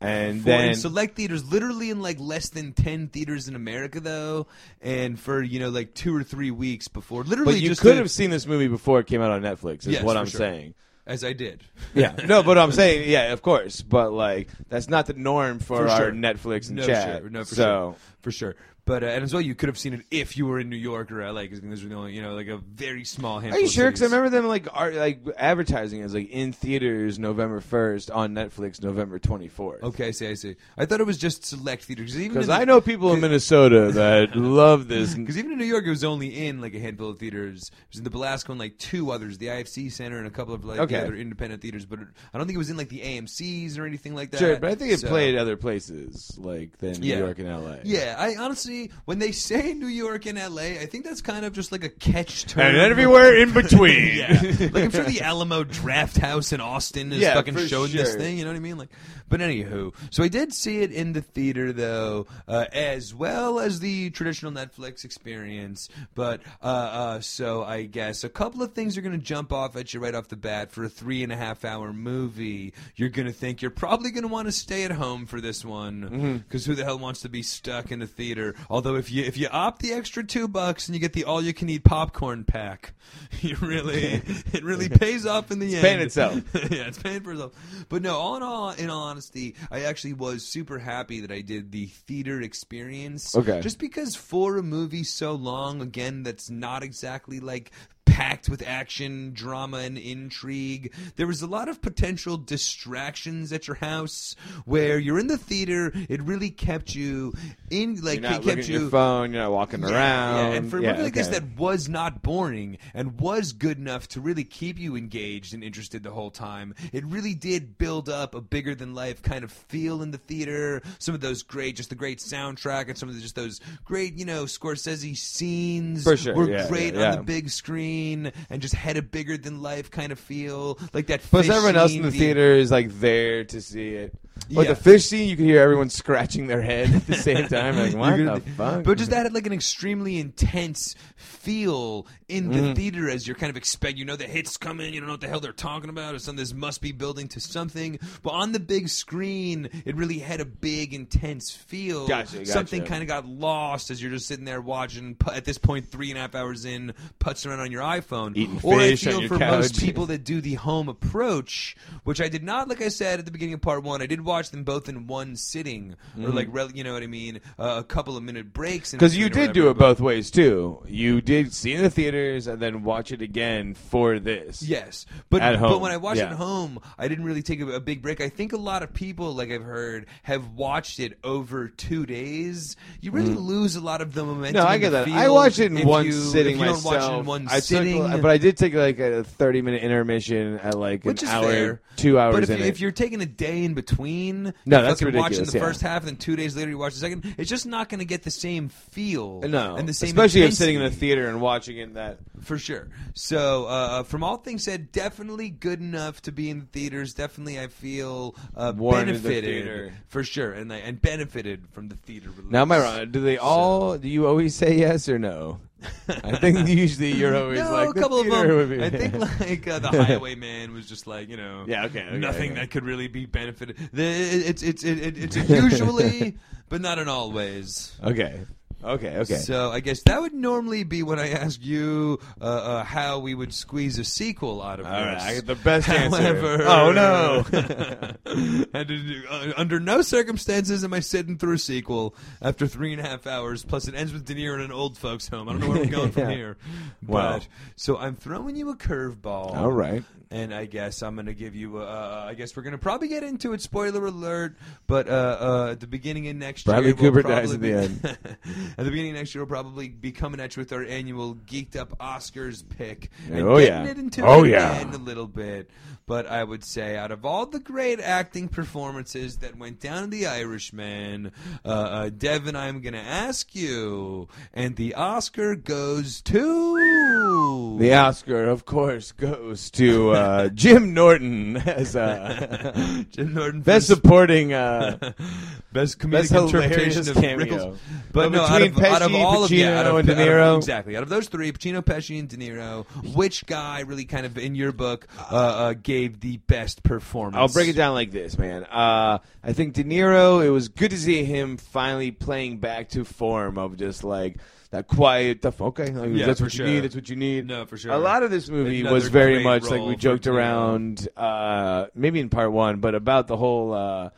and For in then select theaters, literally in like less than ten theaters in America, though, and for you know like two or three weeks before, literally but you could have seen this movie before it came out on Netflix. Is Yes, what I'm sure. saying. as I did. Yeah, no, but I'm saying, yeah, of course, but like that's not the norm for, For our sure. Netflix and No, chat. sure. No, for so sure. For sure. But uh, and as well, you could have seen it if you were in New York or LA, because there's the only, you know, like a very small handful. Are you of sure? Because I remember them like art, like advertising as like in theaters November first, on Netflix November twenty fourth. Okay, I see, I see. I thought it was just select theaters. Even Because I know people in Minnesota that love this. Because even in New York, it was only in like a handful of theaters. It was in the Belasco and like two others, the IFC Center and a couple of like Okay. other independent theaters. But I don't think it was in like the AMC's or anything like that. Sure, but I think it So- played other places like than New Yeah. York and L.A. Yeah, I honestly, when they say New York and LA, I think that's kind of just like a catch term. And everywhere in between. yeah, like I'm sure the Alamo Drafthouse in Austin is Yeah, fucking for showing this thing. You know what I mean? Like, but anywho, so I did see it in the theater though, uh, as well as the traditional Netflix experience. But uh, uh, so I guess a couple of things are going to jump off at you right off the bat for a three and a half hour movie. You're going to think you're probably going to want to stay at home for this one because who the hell wants to be stuck in a theater? Although if you if you opt the extra two bucks and you get the all you can eat popcorn pack, you really it really pays off in the end. It's paying itself. yeah, it's paying for itself. But no, all in all, in all honesty, I actually was super happy that I did the theater experience. Okay. Just because for a movie so long, again, that's not exactly like packed with action, drama, and intrigue. There was a lot of potential distractions at your house where you're in the theater. It really kept you in, like, You're not kept at your you phone. You're not walking yeah, around. yeah, and for a Yeah, movie like this that was not boring and was good enough to really keep you engaged and interested the whole time, it really did build up a bigger than life kind of feel in the theater. Some of those great, just the great soundtrack and some of the, just those great, you know, Scorsese scenes sure, were great on the big screen and just had a bigger than life kind of feel. Like that. Plus, fish everyone else in scene, the theater is like there to see it. Like Yeah. the fish scene, you can hear everyone scratching their head at the same time. Like, what You're the gonna- fuck? But just that had like an extremely intense feel in the Mm-hmm. theater as you're kind of expect. You know the hits coming. You don't know what the hell they're talking about. Or something. This must be building to something. But on the big screen, it really had a big, intense feel. Gotcha, gotcha. Something kind of got lost as you're just sitting there watching. pu- At this point, three and a half hours in, putzing around on your iPhone. Eating or I fish on feel your for most couch. people that do the home approach, which I did not, like I said at the beginning of part one, I did watch them both in one sitting, or like, rel- you know what I mean, uh, a couple of minute breaks. in Because you between or did do whatever, it both ways too. You did see it in the theaters and then watch it again for this. Yes, but At but home, when I watched it yeah. at home, I didn't really take a, a big break. I think a lot of people, like I've heard, have watched it over two days. You really lose a lot of the momentum. Mm. No, I get the that. feel I watched it in if one you- sitting if you myself. Don't watch it in one I sitting, took, but I did take like a thirty minute intermission at like which an is hour, fair. two hours But if, in you, it. if you're taking a day in between, No, you're that's fucking watching the yeah. first half, and then two days later you watch the second. It's just not going to get the same feel. no, and the same especially if sitting in a theater and watching it. That for sure. So, uh, from all things said, definitely good enough to be in the theaters. Definitely, I feel uh, benefited for sure, and I, and benefited from the theater release. now, am I wrong? Do they all? Do you always say yes or no? I think usually you're always no, like a the couple of them. would be- I think like uh, the Highwayman was just like you know, Yeah, okay, okay, nothing okay. that could really be benefited. The, it's it's it, it, it's usually, but not in all ways. okay, okay, okay. So I guess that would normally be when I ask you uh, uh, how we would squeeze a sequel out of all this. right, I get the best However, answer. Oh no! Uh, under no circumstances am I sitting through a sequel after three and a half hours. Plus, it ends with De Niro in an old folks' home. I don't know where we're going from here. Wow. But, so I'm throwing you a curveball. all right. And I guess I'm going to give you. Uh, I guess we're going to probably get into it. Spoiler alert! But uh, uh, at the beginning of next Bradley year, we'll Cooper dies at the be- At the beginning of next year, we'll probably be coming at you with our annual Geeked Up Oscars pick. And Oh, getting yeah. it into Oh, it yeah. a little bit. But I would say, out of all the great acting performances that went down in The Irishman, uh, uh, Devin, I'm going to ask you, and the Oscar goes to. The Oscar, of course, goes to uh, Jim Norton as uh, Jim Norton best supporting. Best comedic Best interpretation hilarious of cameo. Rickles. But But no, out between of, out of Pesci, all of yeah, out of, and De out of- Niro- exactly. Out of those three, Pacino, Pesci, and De Niro, which guy really kind of in your book uh, uh, gave the best performance? I'll break it down like this, man. Uh, I think De Niro. It was good to see him finally playing back to form of just like that quiet stuff. Okay, like, Yeah, that's for what sure. you need. That's what you need. No, for sure. A lot of this movie Another was very much like we joked around, uh, maybe in part one, but about the whole uh,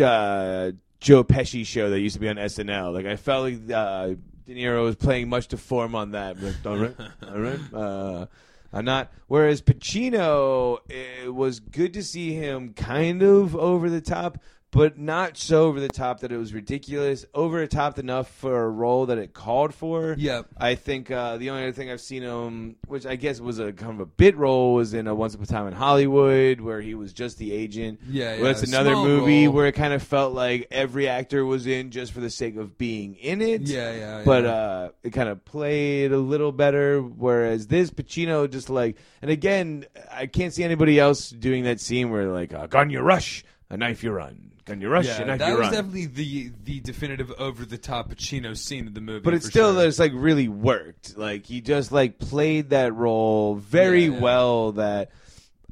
uh, Joe Pesci show that used to be on SNL. Like I felt like uh, De Niro was playing much to form on that. Like, all right, all right. Uh, I'm not. Whereas Pacino, it was good to see him kind of over the top, but not so over the top that it was ridiculous. Over the top enough for a role that it called for. Yep. I think uh, the only other thing I've seen him, which I guess was a kind of a bit role, was in a Once Upon a Time in Hollywood, where he was just the agent. Yeah, Well, yeah, that's another movie role. where it kind of felt like every actor was in just for the sake of being in it. Yeah, yeah. But uh, it kind of played a little better. Whereas this Pacino just like, and again, I can't see anybody else doing that scene where like, uh, gun you rush, a knife you run, gun you rush, yeah, a that you was run. definitely the the definitive over the top Pacino scene of the movie. but it for still sure. just like really worked. Like he just like played that role very Yeah, yeah. well. That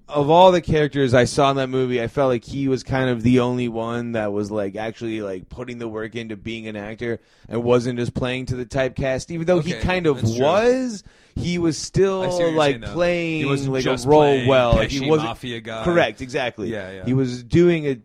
of all the characters I saw in that movie, I felt like he was kind of the only one that was like actually like putting the work into being an actor and wasn't just playing to the typecast. Even though he kind of that's true. was, he was still like saying, playing He wasn't like just a role well. Like, he wasn't mafia guy. correct. Exactly. Yeah, yeah. He was doing it.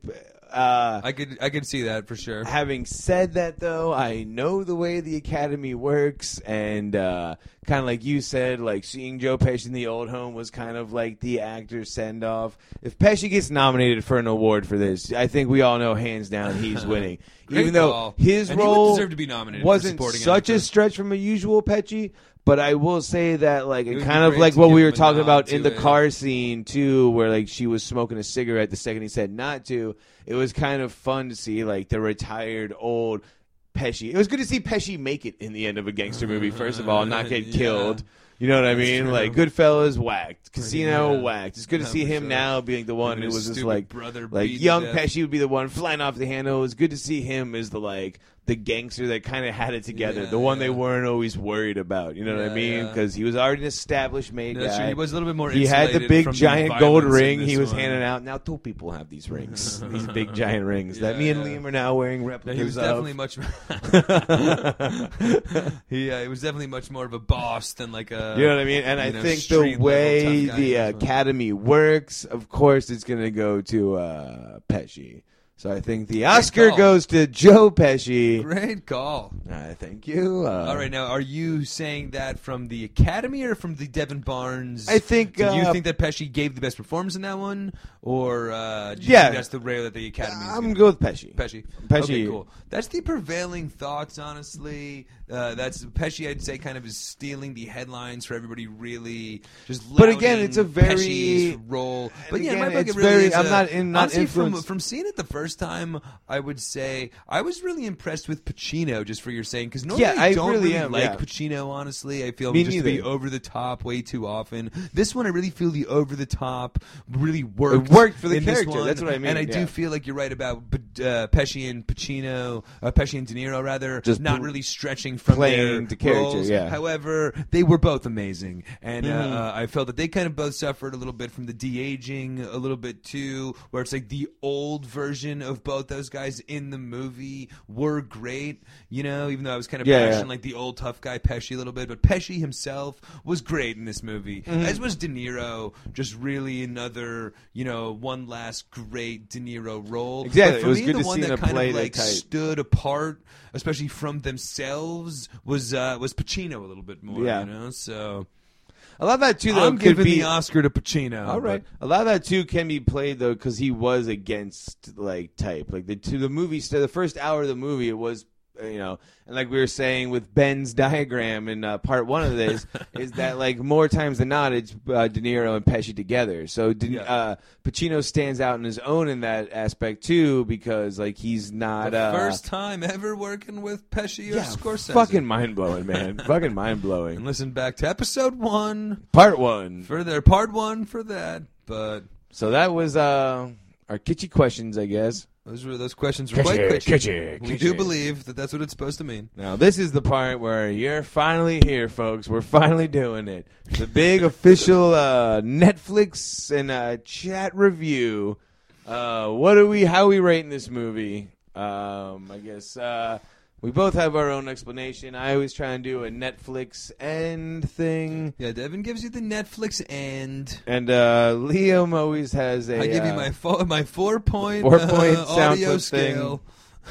Uh, I could I could see that for sure. Having said that, though, I know the way the Academy works, and uh, kind of like you said, like seeing Joe Pesci in the old home was kind of like the actor send off. If Pesci gets nominated for an award for this, I think we all know hands down he's winning. Even though call. his And role to be nominated wasn't supporting such actor. a stretch from a usual Pesci. But I will say that, like, It kind of like what we were talking about in the it. car scene too, where like she was smoking a cigarette the second he said not to. It was kind of fun to see like the retired old Pesci. It was good to see Pesci make it in the end of a gangster movie. First of all, not get Yeah. killed. You know what I mean? true. Like Goodfellas whacked, Casino yeah. whacked. It's good to see him sure. now being the one who was just like brother like young. Pesci would be the one flying off the handle. It was good to see him as the like the gangster that kind of had it together, Yeah, the one they weren't always worried about. You know what I Yeah, mean? yeah. Because he was already an established made That's guy. true. He was a little bit more. He had the big giant gold ring he was one. handing out. Now two people have these rings, these big giant rings that me and yeah. Liam are now wearing No, replicas he was of. definitely much. he, uh, he was definitely much more of a boss than like a. You know what I mean? And I know, think the way the. Academy works, of course, it's going to go to uh, Pesci. So I think the Oscar call. goes to Joe Pesci. Great call. Uh, thank you. Uh, All right, now are you saying that from the Academy or from the Devin Barnes? I think, Do you uh, think that Pesci gave the best performance in that one, or uh, do you Yeah. think that's the rail that the Academy? I'm gonna- go with Pesci. Pesci. Pesci. Okay, cool. That's the prevailing thoughts, honestly. Uh, that's Pesci. I'd say kind of is stealing the headlines for everybody. Really, just. But again, it's a very- Pesci's role. But yeah, again, my book, it's it really very- is I'm a- not in- not honestly, from influenced- from seeing it the first time. I would say I was really impressed with Pacino, just for your saying, because normally Yeah, I don't really really, am, like yeah. Pacino. Honestly, I feel Me just to be over the top way too often. This one, I really feel the over the top really worked. It worked for the character. That's what I mean, And I yeah. do feel like you're right about uh, Pesci and Pacino, uh, Pesci and De Niro, rather, Just not really stretching from playing the character, roles. yeah. However, they were both amazing, and Mm-hmm. uh, uh, I felt that they kind of both suffered a little bit from the de aging, a little bit too, where it's like the old version of both those guys in the movie were great. You know, even though I was kind of Yeah, passionate yeah. like the old tough guy Pesci a little bit, but Pesci himself was great in this movie, Mm-hmm. as was De Niro. Just really another, you know, one last great De Niro role. Exactly. But for It was me, good the to one see that kind of like stood apart, especially from themselves, was uh, was Pacino a little bit more. Yeah. You know, so A lot of that too, though, I'm could giving be the Oscar to Pacino. All right. A lot of that too can be played though because he was against like type. Like the to the movie, the first hour of the movie, it was you know, and like we were saying with Ben's diagram in uh, part one of this, is that like more times than not, it's uh, De Niro and Pesci together. So De- Yeah. uh, Pacino stands out on his own in that aspect too, because like he's not The uh, first time ever working with Pesci or yeah, Scorsese. fucking mind blowing, man, fucking mind and blowing. listen back to episode one Part one. for their part one for that. But So that was uh, our kitschy questions, I guess. Those were those questions were quite kitschy, We do believe that that's what it's supposed to mean. Now this is the part where you're finally here, folks. We're finally doing it. The big official uh, Netflix and uh, chat review. Uh, what are we? How are we rating this movie? Um, I guess uh, we both have our own explanation. I always try and do a Netflix end thing, Yeah, Devin gives you the Netflix end. and uh, Liam always has a. I give you uh, my four, my four point, four point uh, audio scale.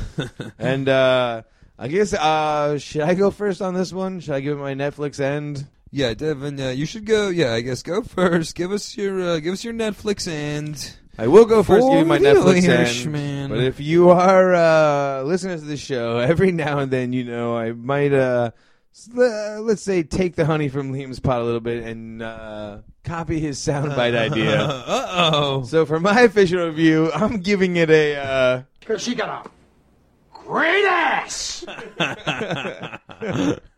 and uh, I guess uh, should I go first on this one? Should I give it my Netflix end? Yeah, Devin, uh, you should go. Yeah, I guess go first. Give us your uh, give us your Netflix end. I will go first. Give you my For the Netflix Irishman. end. But if you are uh, listening to the show, every now and then, you know, I might, uh, let's say, take the honey from Liam's pot a little bit and uh, copy his soundbite idea. Uh oh. So for my official review, I'm giving it a. Uh, Because she got a great ass.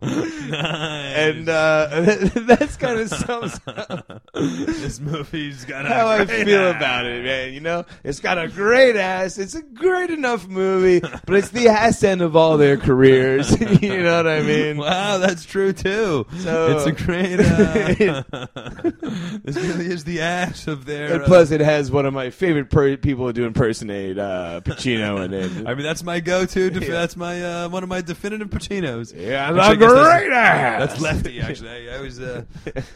and uh, that's kind of sums up this movie's got a how I great feel ass. about it, man. You know, it's got a great ass. It's a great enough movie, but it's the ass end of all their careers. you know what I mean? Wow, that's true too. So- it's a great. Uh, this really is the ass of their. And uh, plus, it has one of my favorite per- people to impersonate uh, Pacino in it. I mean, that's my go-to. Def- Yeah. That's my uh, one of my definitive Pacinos. yeah, Which I a guess that's- great ass. That's lefty, actually. I, I was, uh,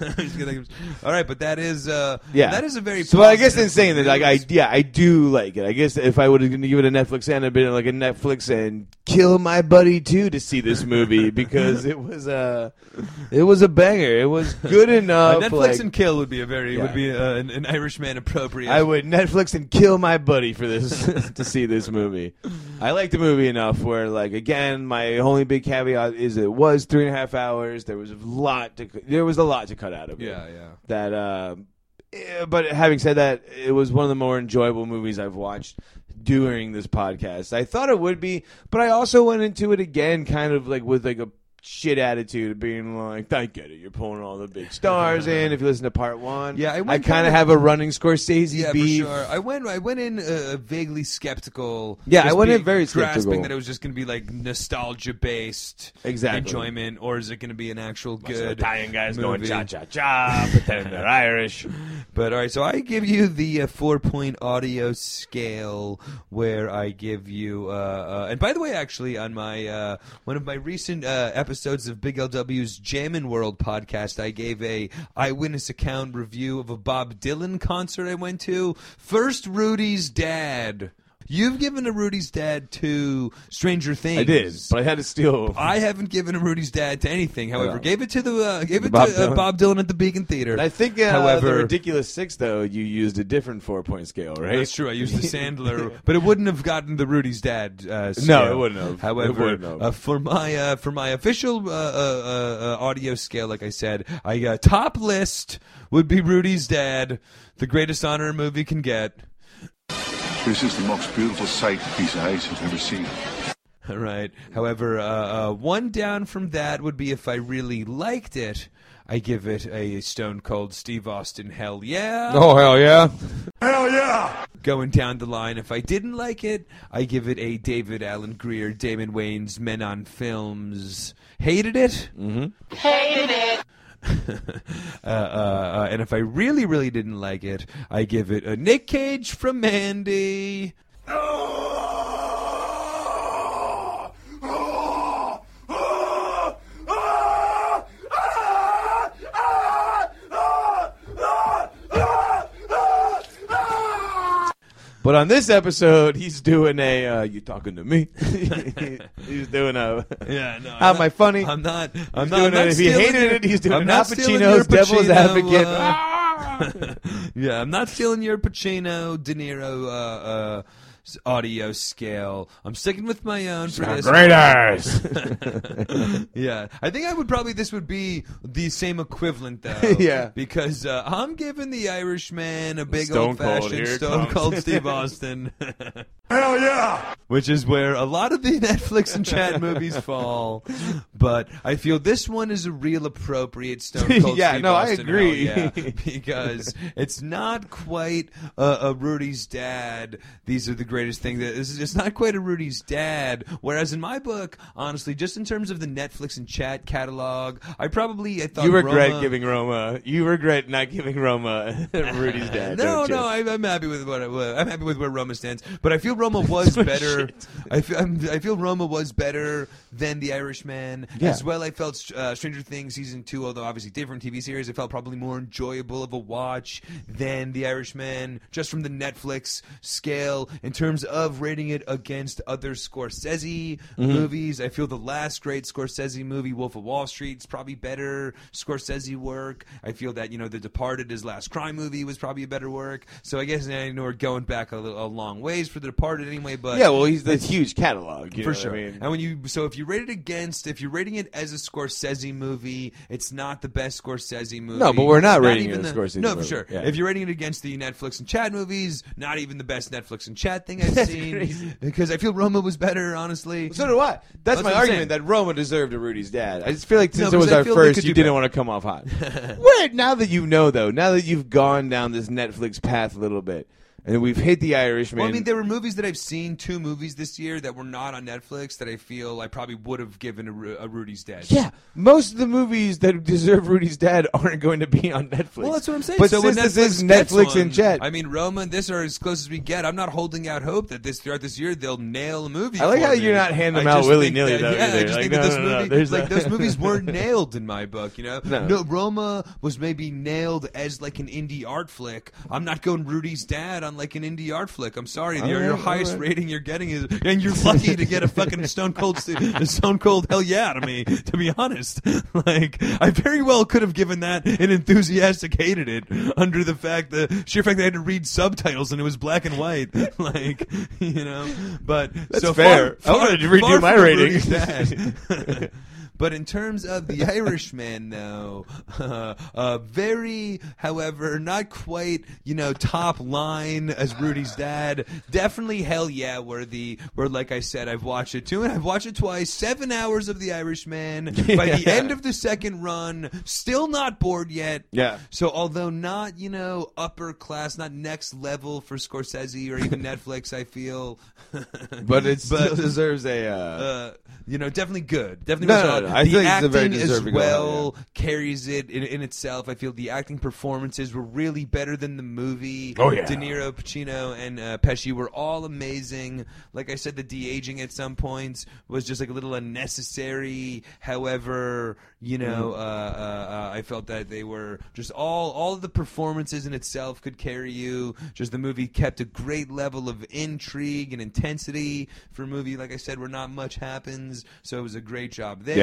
I was gonna, all right, but that is, uh, Yeah, that is a very. So I guess in saying that, like, I yeah, I do like it. I guess if I would have give it a Netflix and I'd been like a Netflix and kill my buddy too to see this movie because it was a, it was a banger. It was good Uh, enough. Netflix like, and kill would be a very Yeah. would be uh, an, an Irishman appropriate. I would Netflix and kill my buddy for this to see this movie. I like the movie enough where, like, again, my only big caveat is it was three and a half hours. There was a lot to there was a lot to cut out of it. Yeah, yeah. That, uh, but having said that, it was one of the more enjoyable movies I've watched during this podcast. I thought it would be, but I also went into it again, kind of like with like a shit attitude of being like, I get it, you're pulling all the big stars in. If you listen to part one, Yeah, I I, kind kinda- have a running Scorsese Yeah, beef. for sure. I went. I went in uh, vaguely skeptical. Yeah, I went in very grasping skeptical. that it was just going to be like nostalgia based Exactly. enjoyment, or is it going to be an actual of good Italian guys going movie? cha cha cha, pretending they're Irish. But all right, so I give you the uh, four point audio scale where I give you. Uh, uh, and by the way, actually, on my uh, one of my recent uh, episodes of Big LW's Jammin' World podcast, I gave a eyewitness account review of a Bob Dylan concert I went to. First, Rudy's dad. You've given a Rudy's dad to Stranger Things. I did, but I had to steal. I haven't given a Rudy's dad to anything. However, Yeah. gave it to the uh, gave it Bob to uh, Dylan? Bob Dylan at the Beacon Theater. I think, uh, However- the ridiculous six though, you used a different four point scale, right? That's true. I used the Sandler, but it wouldn't have gotten the Rudy's dad. Uh, No, scale. it wouldn't have. It However, wouldn't have. Uh, for my uh, for my official uh, uh, uh, uh, audio scale, like I said, I uh, top list would be Rudy's dad, the greatest honor a movie can get. This is the most beautiful sight piece of ice I've ever seen. All right. However, uh, uh, one down from that would be if I really liked it. I give it a Stone Cold Steve Austin. Hell yeah! oh hell yeah! Hell yeah! going down the line. If I didn't like it, I give it a David Alan Grier, Damon Wayans Men on Films. Hated it. Mm-hmm. Hated it. uh, uh, uh, and if I really, really didn't like it, I give it a Nick Cage from Mandy. But on this episode, he's doing a. Uh, you talking to me? he's doing a. Yeah, no. How am I funny? I'm not. I'm He's not. doing I'm not. If he hated your- it, he's doing I'm an not Pacino's devil's Pacino, advocate. uh, yeah, I'm not stealing your Pacino, De Niro uh, uh, audio scale. I'm sticking with my own for this. Great ass. yeah, I think I would probably this would be the same equivalent though. Yeah. because uh, I'm giving the Irishman a big Stone old fashioned Stone. Cold Steve Austin. Hell yeah! which is where a lot of the Netflix and chat movies fall. But I feel this one is a real appropriate Stone Cold Yeah, Steve no, I agree. yeah, because it's not quite a, a Rudy's dad. These are the greatest thing. That this is it's not quite a Rudy's dad. Whereas in my book, honestly, just in terms of the Netflix and chat catalog, I probably I thought you regret Roma- giving Roma. You regret not giving Roma Rudy's dad. No, no, I'm, I'm happy with what I, I'm happy with where Roma stands. But I feel Roma was better. I feel I'm, I feel Roma was better than The Irishman. Yeah. As well, I felt uh, Stranger Things season two, although obviously different TV series, I felt probably more enjoyable of a watch than The Irishman, just from the Netflix scale in terms of rating it against other Scorsese Mm-hmm. movies. I feel the last great Scorsese movie, Wolf of Wall Street, is probably better Scorsese work. I feel that you know The Departed, his last crime movie, was probably a better work. So I guess I know we're going back a, little- a long ways for The Departed anyway. But Yeah, well, he's the huge catalog. For sure. I mean? And when you so if you rate it against if you're rating it as a Scorsese movie, it's not the best Scorsese movie. No, but we're not It's rating it even a the- Scorsese No, for sure. Yeah. If you're rating it against the Netflix and chat movies, not even the best Netflix and chat thing I've That's seen. crazy. Because I feel Roma was better, honestly. So do I. That's, That's my argument saying. that Roma deserved a Rudy's dad. I just feel like No, since it was I our first, you didn't better. want to come off hot. Wait, now that you know though, now that you've gone down this Netflix path a little bit, and we've hit the Irishman. Well, I mean, there were movies that I've seen, two movies this year that were not on Netflix that I feel I probably would have given a, a Rudy's Dead. yeah, most of the movies that deserve Rudy's dad aren't going to be on Netflix. Well, that's what I'm saying. But so since this is Netflix one, and chat, I mean, Roma and this are as close as we get. I'm not holding out hope that this throughout this year they'll nail a movie. I like how me. you're not handing them out just willy-nilly, think that- though, Yeah, either. I just Like, think no, that this no, no, movie, there's like a- those movies weren't nailed in my book. You know, No. Roma was maybe nailed as like an indie art flick. I'm not going Rudy's dad on like an indie art flick. I'm sorry, your, your right, all highest right. rating you're getting is, and you're lucky to get a fucking Stone Cold, Stone Cold hell yeah to me. To be honest, like I very well could have given that an enthusiastic hated it under the fact the sheer fact that I had to read subtitles and it was black and white, like you know. But That's so fair. Far, I wanted to redo my rating. But in terms of the Irishman, though, uh, uh, very, however, not quite, you know, top line as Rudy's dad. Definitely hell yeah worthy. Where, like I said, I've watched it too, and I've watched it twice. Seven hours of the Irishman. By the end of the second run, still not bored yet. Yeah. So although not, you know, upper class, not next level for Scorsese or even Netflix, I feel. but it still but- deserves a. Uh, uh, you know, definitely good. Definitely No, no, no, I the think it's a acting very as deserving well award, carries it in, in itself. I feel the acting performances were really better than the movie. Oh, yeah. De Niro, Pacino, and uh, Pesci were all amazing. Like I said, the de aging at some points was just like a little unnecessary. However, you know, Mm-hmm. uh, uh, uh, I felt that they were just all all of the performances in itself could carry you. Just the movie kept a great level of intrigue and intensity for a movie. Like I said, where not much happens, so it was a great job there.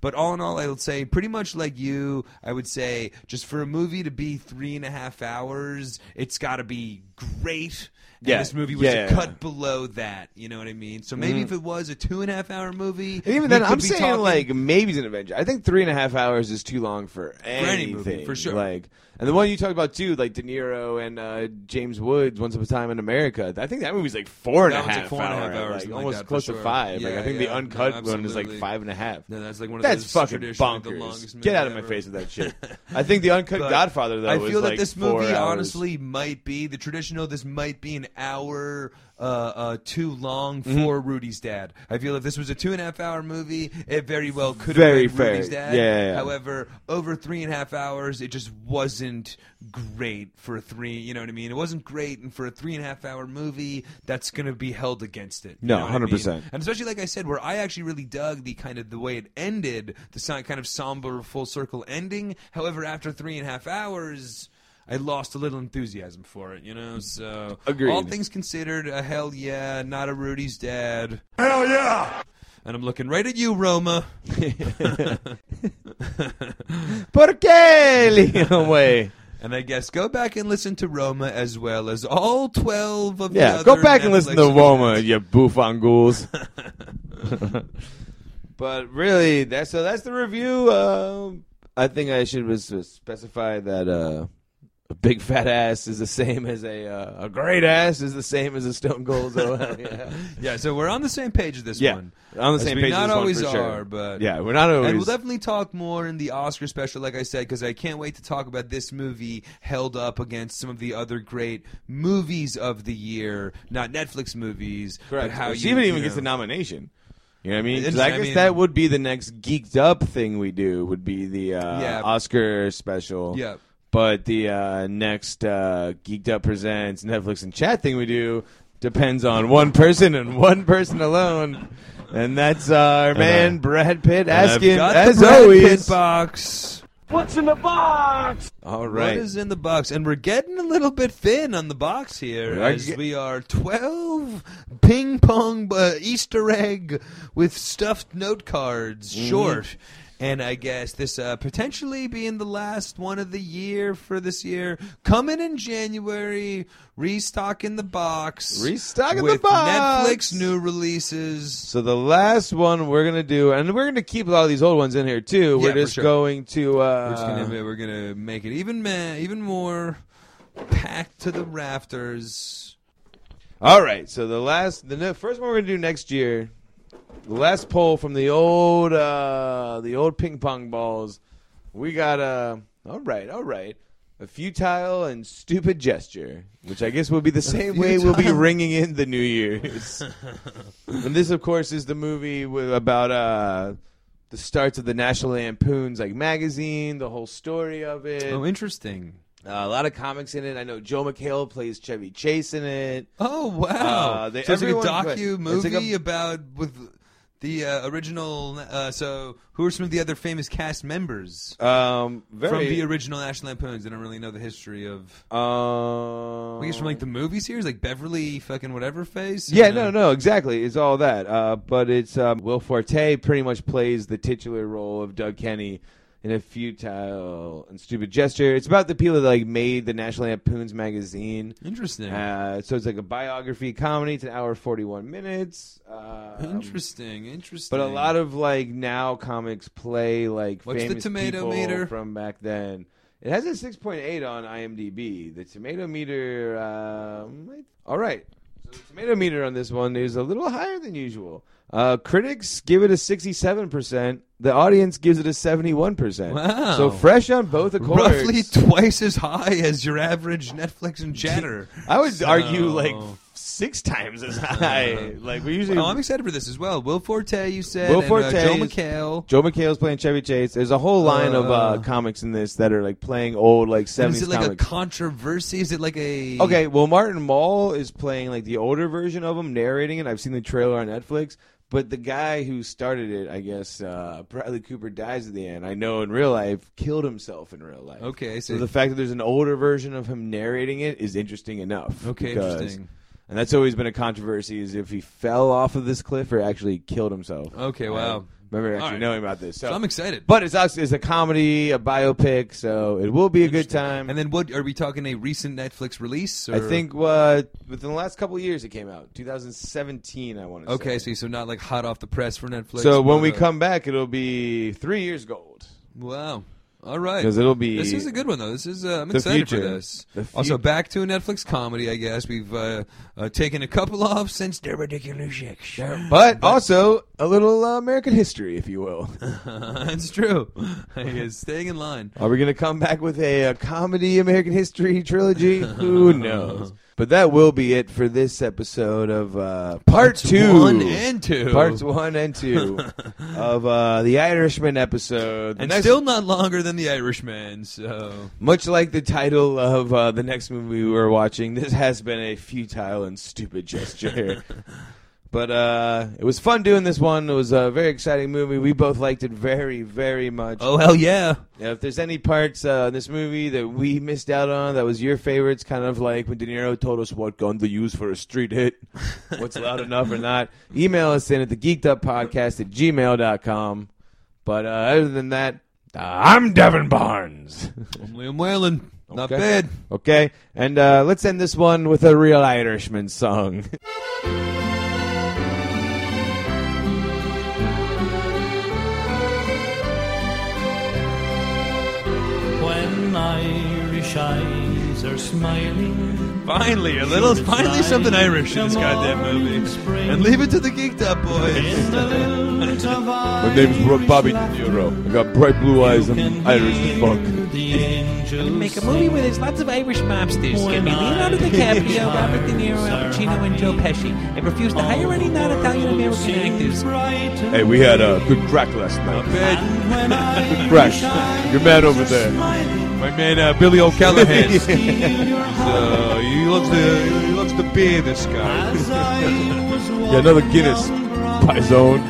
But all in all, I would say pretty much like you. I would say just for a movie to be three and a half hours, it's got to be great. Yeah. this movie was Yeah, a yeah, Mm-hmm. cut below that. You know what I mean? So maybe if it was a two and a half hour movie, And even then, I'm saying talking- like maybe it's an Avenger. I think three and a half hours is too long for any anything. movie, for sure. Like, and the one you talked about too, like De Niro and uh, James Woods, Once Upon a Time in America. I think that movie's like four and a half like four and a half hours, like, almost for close to sure. five. like I think yeah. the uncut No, one is like five and a half. No, that's like one of That's fucking bonkers. Get out of my face with that shit. I think the uncut Godfather though. I feel that this movie honestly might be the traditional. This might be an hour uh, uh, too long Mm-hmm. for Rudy's dad. I feel if this was a two and a half hour movie, it very well could have been fair. Rudy's dad. Yeah, yeah, yeah. However, over three and a half hours, it just wasn't great for a three. You know what I mean? It wasn't great, and for a three and a half hour movie, that's going to be held against it. No, know what I mean? 100%. And especially like I said, where I actually really dug the kind of the way it ended, the kind of somber full circle ending. However, after three and a half hours. I lost a little enthusiasm for it, you know. So, Agreed. all things considered, a hell yeah, not a Rudy's dad. Hell yeah! And I'm looking right at you, Roma. ¿Por qué, Leon Way? And I guess go back and listen to Roma as well as all 12 of the Yeah, other go back and listen to Roma, Woma, movies. you bouffangools. but really, that's so. That's the review. Uh, I think I should was specify that uh, a big fat ass is the same as a uh, a great ass is the same as a stone cold. So, yeah, Yeah, so we're on the same page with this yeah, one. on the As same we page. not this one always for sure. are, but yeah, we're not always. And we'll definitely talk more in the Oscar special, like I said, because I can't wait to talk about this movie held up against some of the other great movies of the year, not Netflix movies, Correct. but how Or you even you gets know. the nomination. You know what I mean? 'Cause. I I guess mean- that would be the next geeked up thing we do. Would be the uh, Yeah. Oscar special. Yeah. But the uh, next uh, Geeked Up Presents Netflix and Chat thing we do depends on one person and one person alone. And that's our man, Brad Pitt, And I've asking, got as the Brad always. Pitt box. All right. What is in the box? And we're getting a little bit thin on the box here, We are as ge- we are twelve ping pong uh, Easter egg with stuffed note cards Mm-hmm. short. And I guess this uh, potentially being the last one of the year for this year, coming in January, restocking the box, Restocking the with box. Netflix new releases. So the last one we're gonna do, and we're gonna keep a lot of these old ones in here too. We're just sure. going to. Uh, We're just gonna we're gonna make it even ma- even more packed to the rafters. All right. So the last, the first one we're gonna do next year, the last poll from the old, uh the old ping pong balls. We got uh All right. All right. A futile and stupid gesture, which I guess will be the same way we'll be ringing in the New Year's. and this, of course, is the movie with, about uh, the starts of the National Lampoon's like magazine, the whole story of it. Oh, interesting. Uh, a lot of comics in it. I know Joel McHale plays Chevy Chase in it. Oh wow! Uh, they- so it's like a docu like movie a- about with the uh, original. Uh, so who are some of the other famous cast members Um, very. from the original National Lampoons? I don't really know the history of. Um, I guess from like the movie series, like Beverly fucking whatever face. Yeah, no, no, exactly. It's all that. Uh, but it's um, Will Forte pretty much plays the titular role of Doug Kenney in a futile and stupid gesture. It's about the people that like made the National Lampoon's magazine. Interesting. Uh, so it's like a biography comedy. It's an hour forty one minutes. Um, interesting. Interesting. But a lot of like now comics play like What's the famous tomato people meter? from back then. It has a six point eight on IMDb. The tomato meter. Um, all right. So the tomato meter on this one is a little higher than usual. Uh, critics give it a sixty-seven percent. The audience gives it a seventy-one percent. Wow. So fresh on both accords. roughly twice as high as your average Netflix and chatter. I would So- argue like six times as high. like we usually. Oh, I'm excited for this as well. Will Forte, you said. Will and, Forte uh, Joel McHale. Joel McHale's playing Chevy Chase. There's a whole line of uh, Uh, comics in this that are like playing old like And 70s is it like comics. a controversy? Is it like a okay, well Martin Mull is playing like the older version of him, narrating it. I've seen the trailer on Netflix. But the guy who started it, I guess, uh, Bradley Cooper dies at the end. I know in real life, killed himself in real life. Okay, So so the fact that there's an older version of him narrating it is interesting enough. Okay, because- interesting. And that's always been a controversy: is if he fell off of this cliff or actually killed himself. Okay, wow. Remember actually right. knowing about this. so I'm excited. But it's it's a comedy, a biopic, so it will be a good time. and then what are we talking a recent Netflix release? Or? I think uh, within the last couple of years it came out, 2017. I want to say. Okay, say. so so not like hot off the press for Netflix. So when we uh, come back, it'll be three years gold wow. All right. because it'll be. This is a good one though. This is uh, I'm excited future. for this. Also, back to a Netflix comedy. I guess we've uh, uh, taken a couple off since the ridiculous Six. but also a little uh, American history, if you will. That's true. I guess staying in line. Are we going to come back with a, uh comedy American history trilogy? Who knows? But that will be it for this episode of uh, part two. One and two. Parts one and two of uh, the Irishman episode. The and next- still not longer than The Irishman. So much like the title of uh, the next movie we were watching, this has been a futile and stupid gesture. but uh, it was fun doing this one. It was a very exciting movie. We both liked it very, very much. oh hell yeah. Yeah, if there's any parts uh, in this movie that we missed out on that was your favorites, kind of like when De Niro told us what gun to use for a street hit, what's loud enough or not, email us in at the geeked up podcast at gmail.com. But uh, other than that, uh, I'm Devin Barnes. I'm Liam Whalen. Not Okay. bad. Okay, and uh, let's end this one with a real Irishman song. Irish eyes are smiling. Finally, a little, finally something Irish in this goddamn movie. And leave it to the geeked up boys. My name's Bobby De Niro. I got bright blue eyes. I'm Irish as fuck. Make a movie where there's lots of Irish mobsters. It's going to be Leonardo DiCaprio, Robert De Niro, Al Pacino, and Joe Pesci. And refuse to hire any non-Italian American actors. Hey, we had a good crack last night. good crack. Your man over there. My man uh, Billy O'Callaghan. He's, uh, he loves the he loves the beer. This guy. Yeah, another Guinness. Pizone.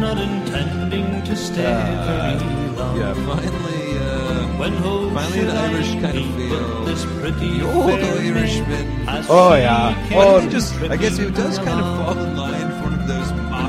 Not intending to stay very long. Yeah, finally, uh, When finally an Irish kind of feel. This pretty The old Irishman. Oh, yeah. came Oh, just, I guess he does kind of fall in line for one of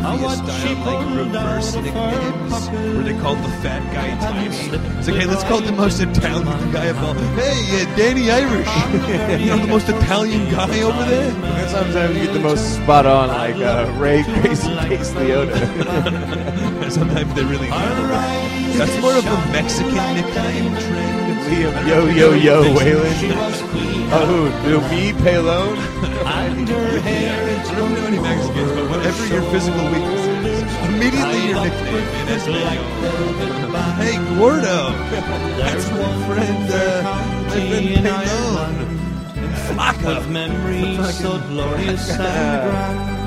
those mafia watch she style like pulled reverse out nicknames pocket. where they called the fat guy Tiny. slipped It's like, hey, let's call the most Italian guy of all. Hey, uh, Danny Irish. you know the most Italian guy over there? And sometimes you get the most spot on, like uh, Ray Crazy Case Leota. Sometimes they really nail it. That's more of a Mexican nickname trend. Liam Yo Yo Yo She Whalen. was queen Oh? Do me, Palone? and her hair I don't know any Mexicans, but whatever your physical weakness is, immediately your nickname in Espanol. Hey, Gordo. That's my friend, uh, my friend Pelon. And Flaco. of memories so glorious and grand.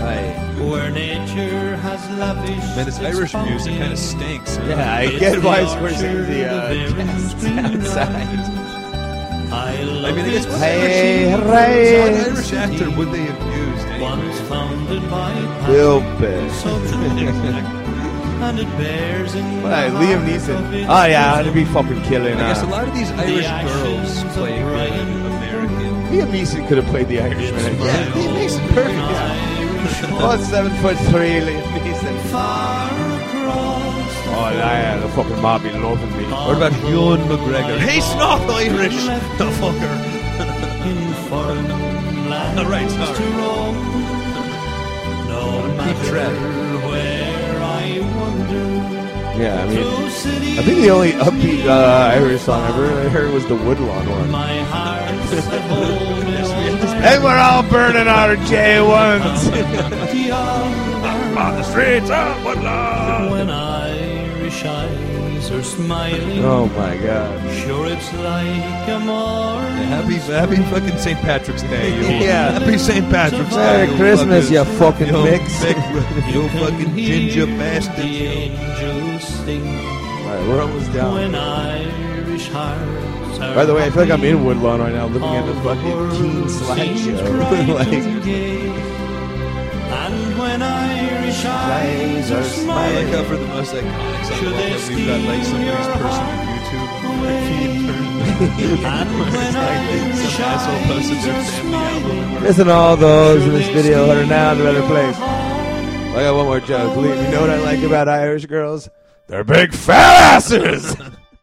Where nature has lavished Man, this Irish music kind of stinks. huh? Yeah, I It's get why the Scorsese uh, outside. I I mean, I guess what Hey, Irish, what Irish actor would they have used anyway? founded by Bill Pitt. and it bears in What, the uh, Liam Neeson. its Oh, yeah, it'd be fucking killing. I guess a Uh, lot of these Irish actions girls play good American. Liam Neeson could have played the Irishman. Yeah, he makes it perfect. Oh, seven foot three, Liam Neeson. far Oh, yeah, the fucking mob be loving me. What about Ewan McGregor? Hey, Snob Irish! The fucker. in foreign lands All right, sorry. to roam. No matter track. where I wander, Yeah, I mean, I think the only upbeat uh, Irish song I ever heard was the Woodlawn one. my heart's at home in And we're all burning our J1s. On the streets of Woodlawn. When Irish eyes are smiling, oh my god. sure it's like a morning. Happy, happy fucking St. Patrick's Day. You Yeah. Happy St. Patrick's Day. Merry you Christmas, fuckers. you fucking You mix. big- You fucking ginger The bastard. angels sing Alright, we're almost down. when Irish hearts are By the way, I feel like I'm in Woodlawn right now looking at the fucking teen slideshow. like, and when Irish eyes are I like smiling, how for the most iconic song Should of all they that we've got like somebody's personal YouTube feed turned. and when Irish Some asshole posted their eyes are album. smiling, listen to all those in this video that are now in a better place. I got one more joke. Lee, You know what I like about Irish girls? They're big fat asses!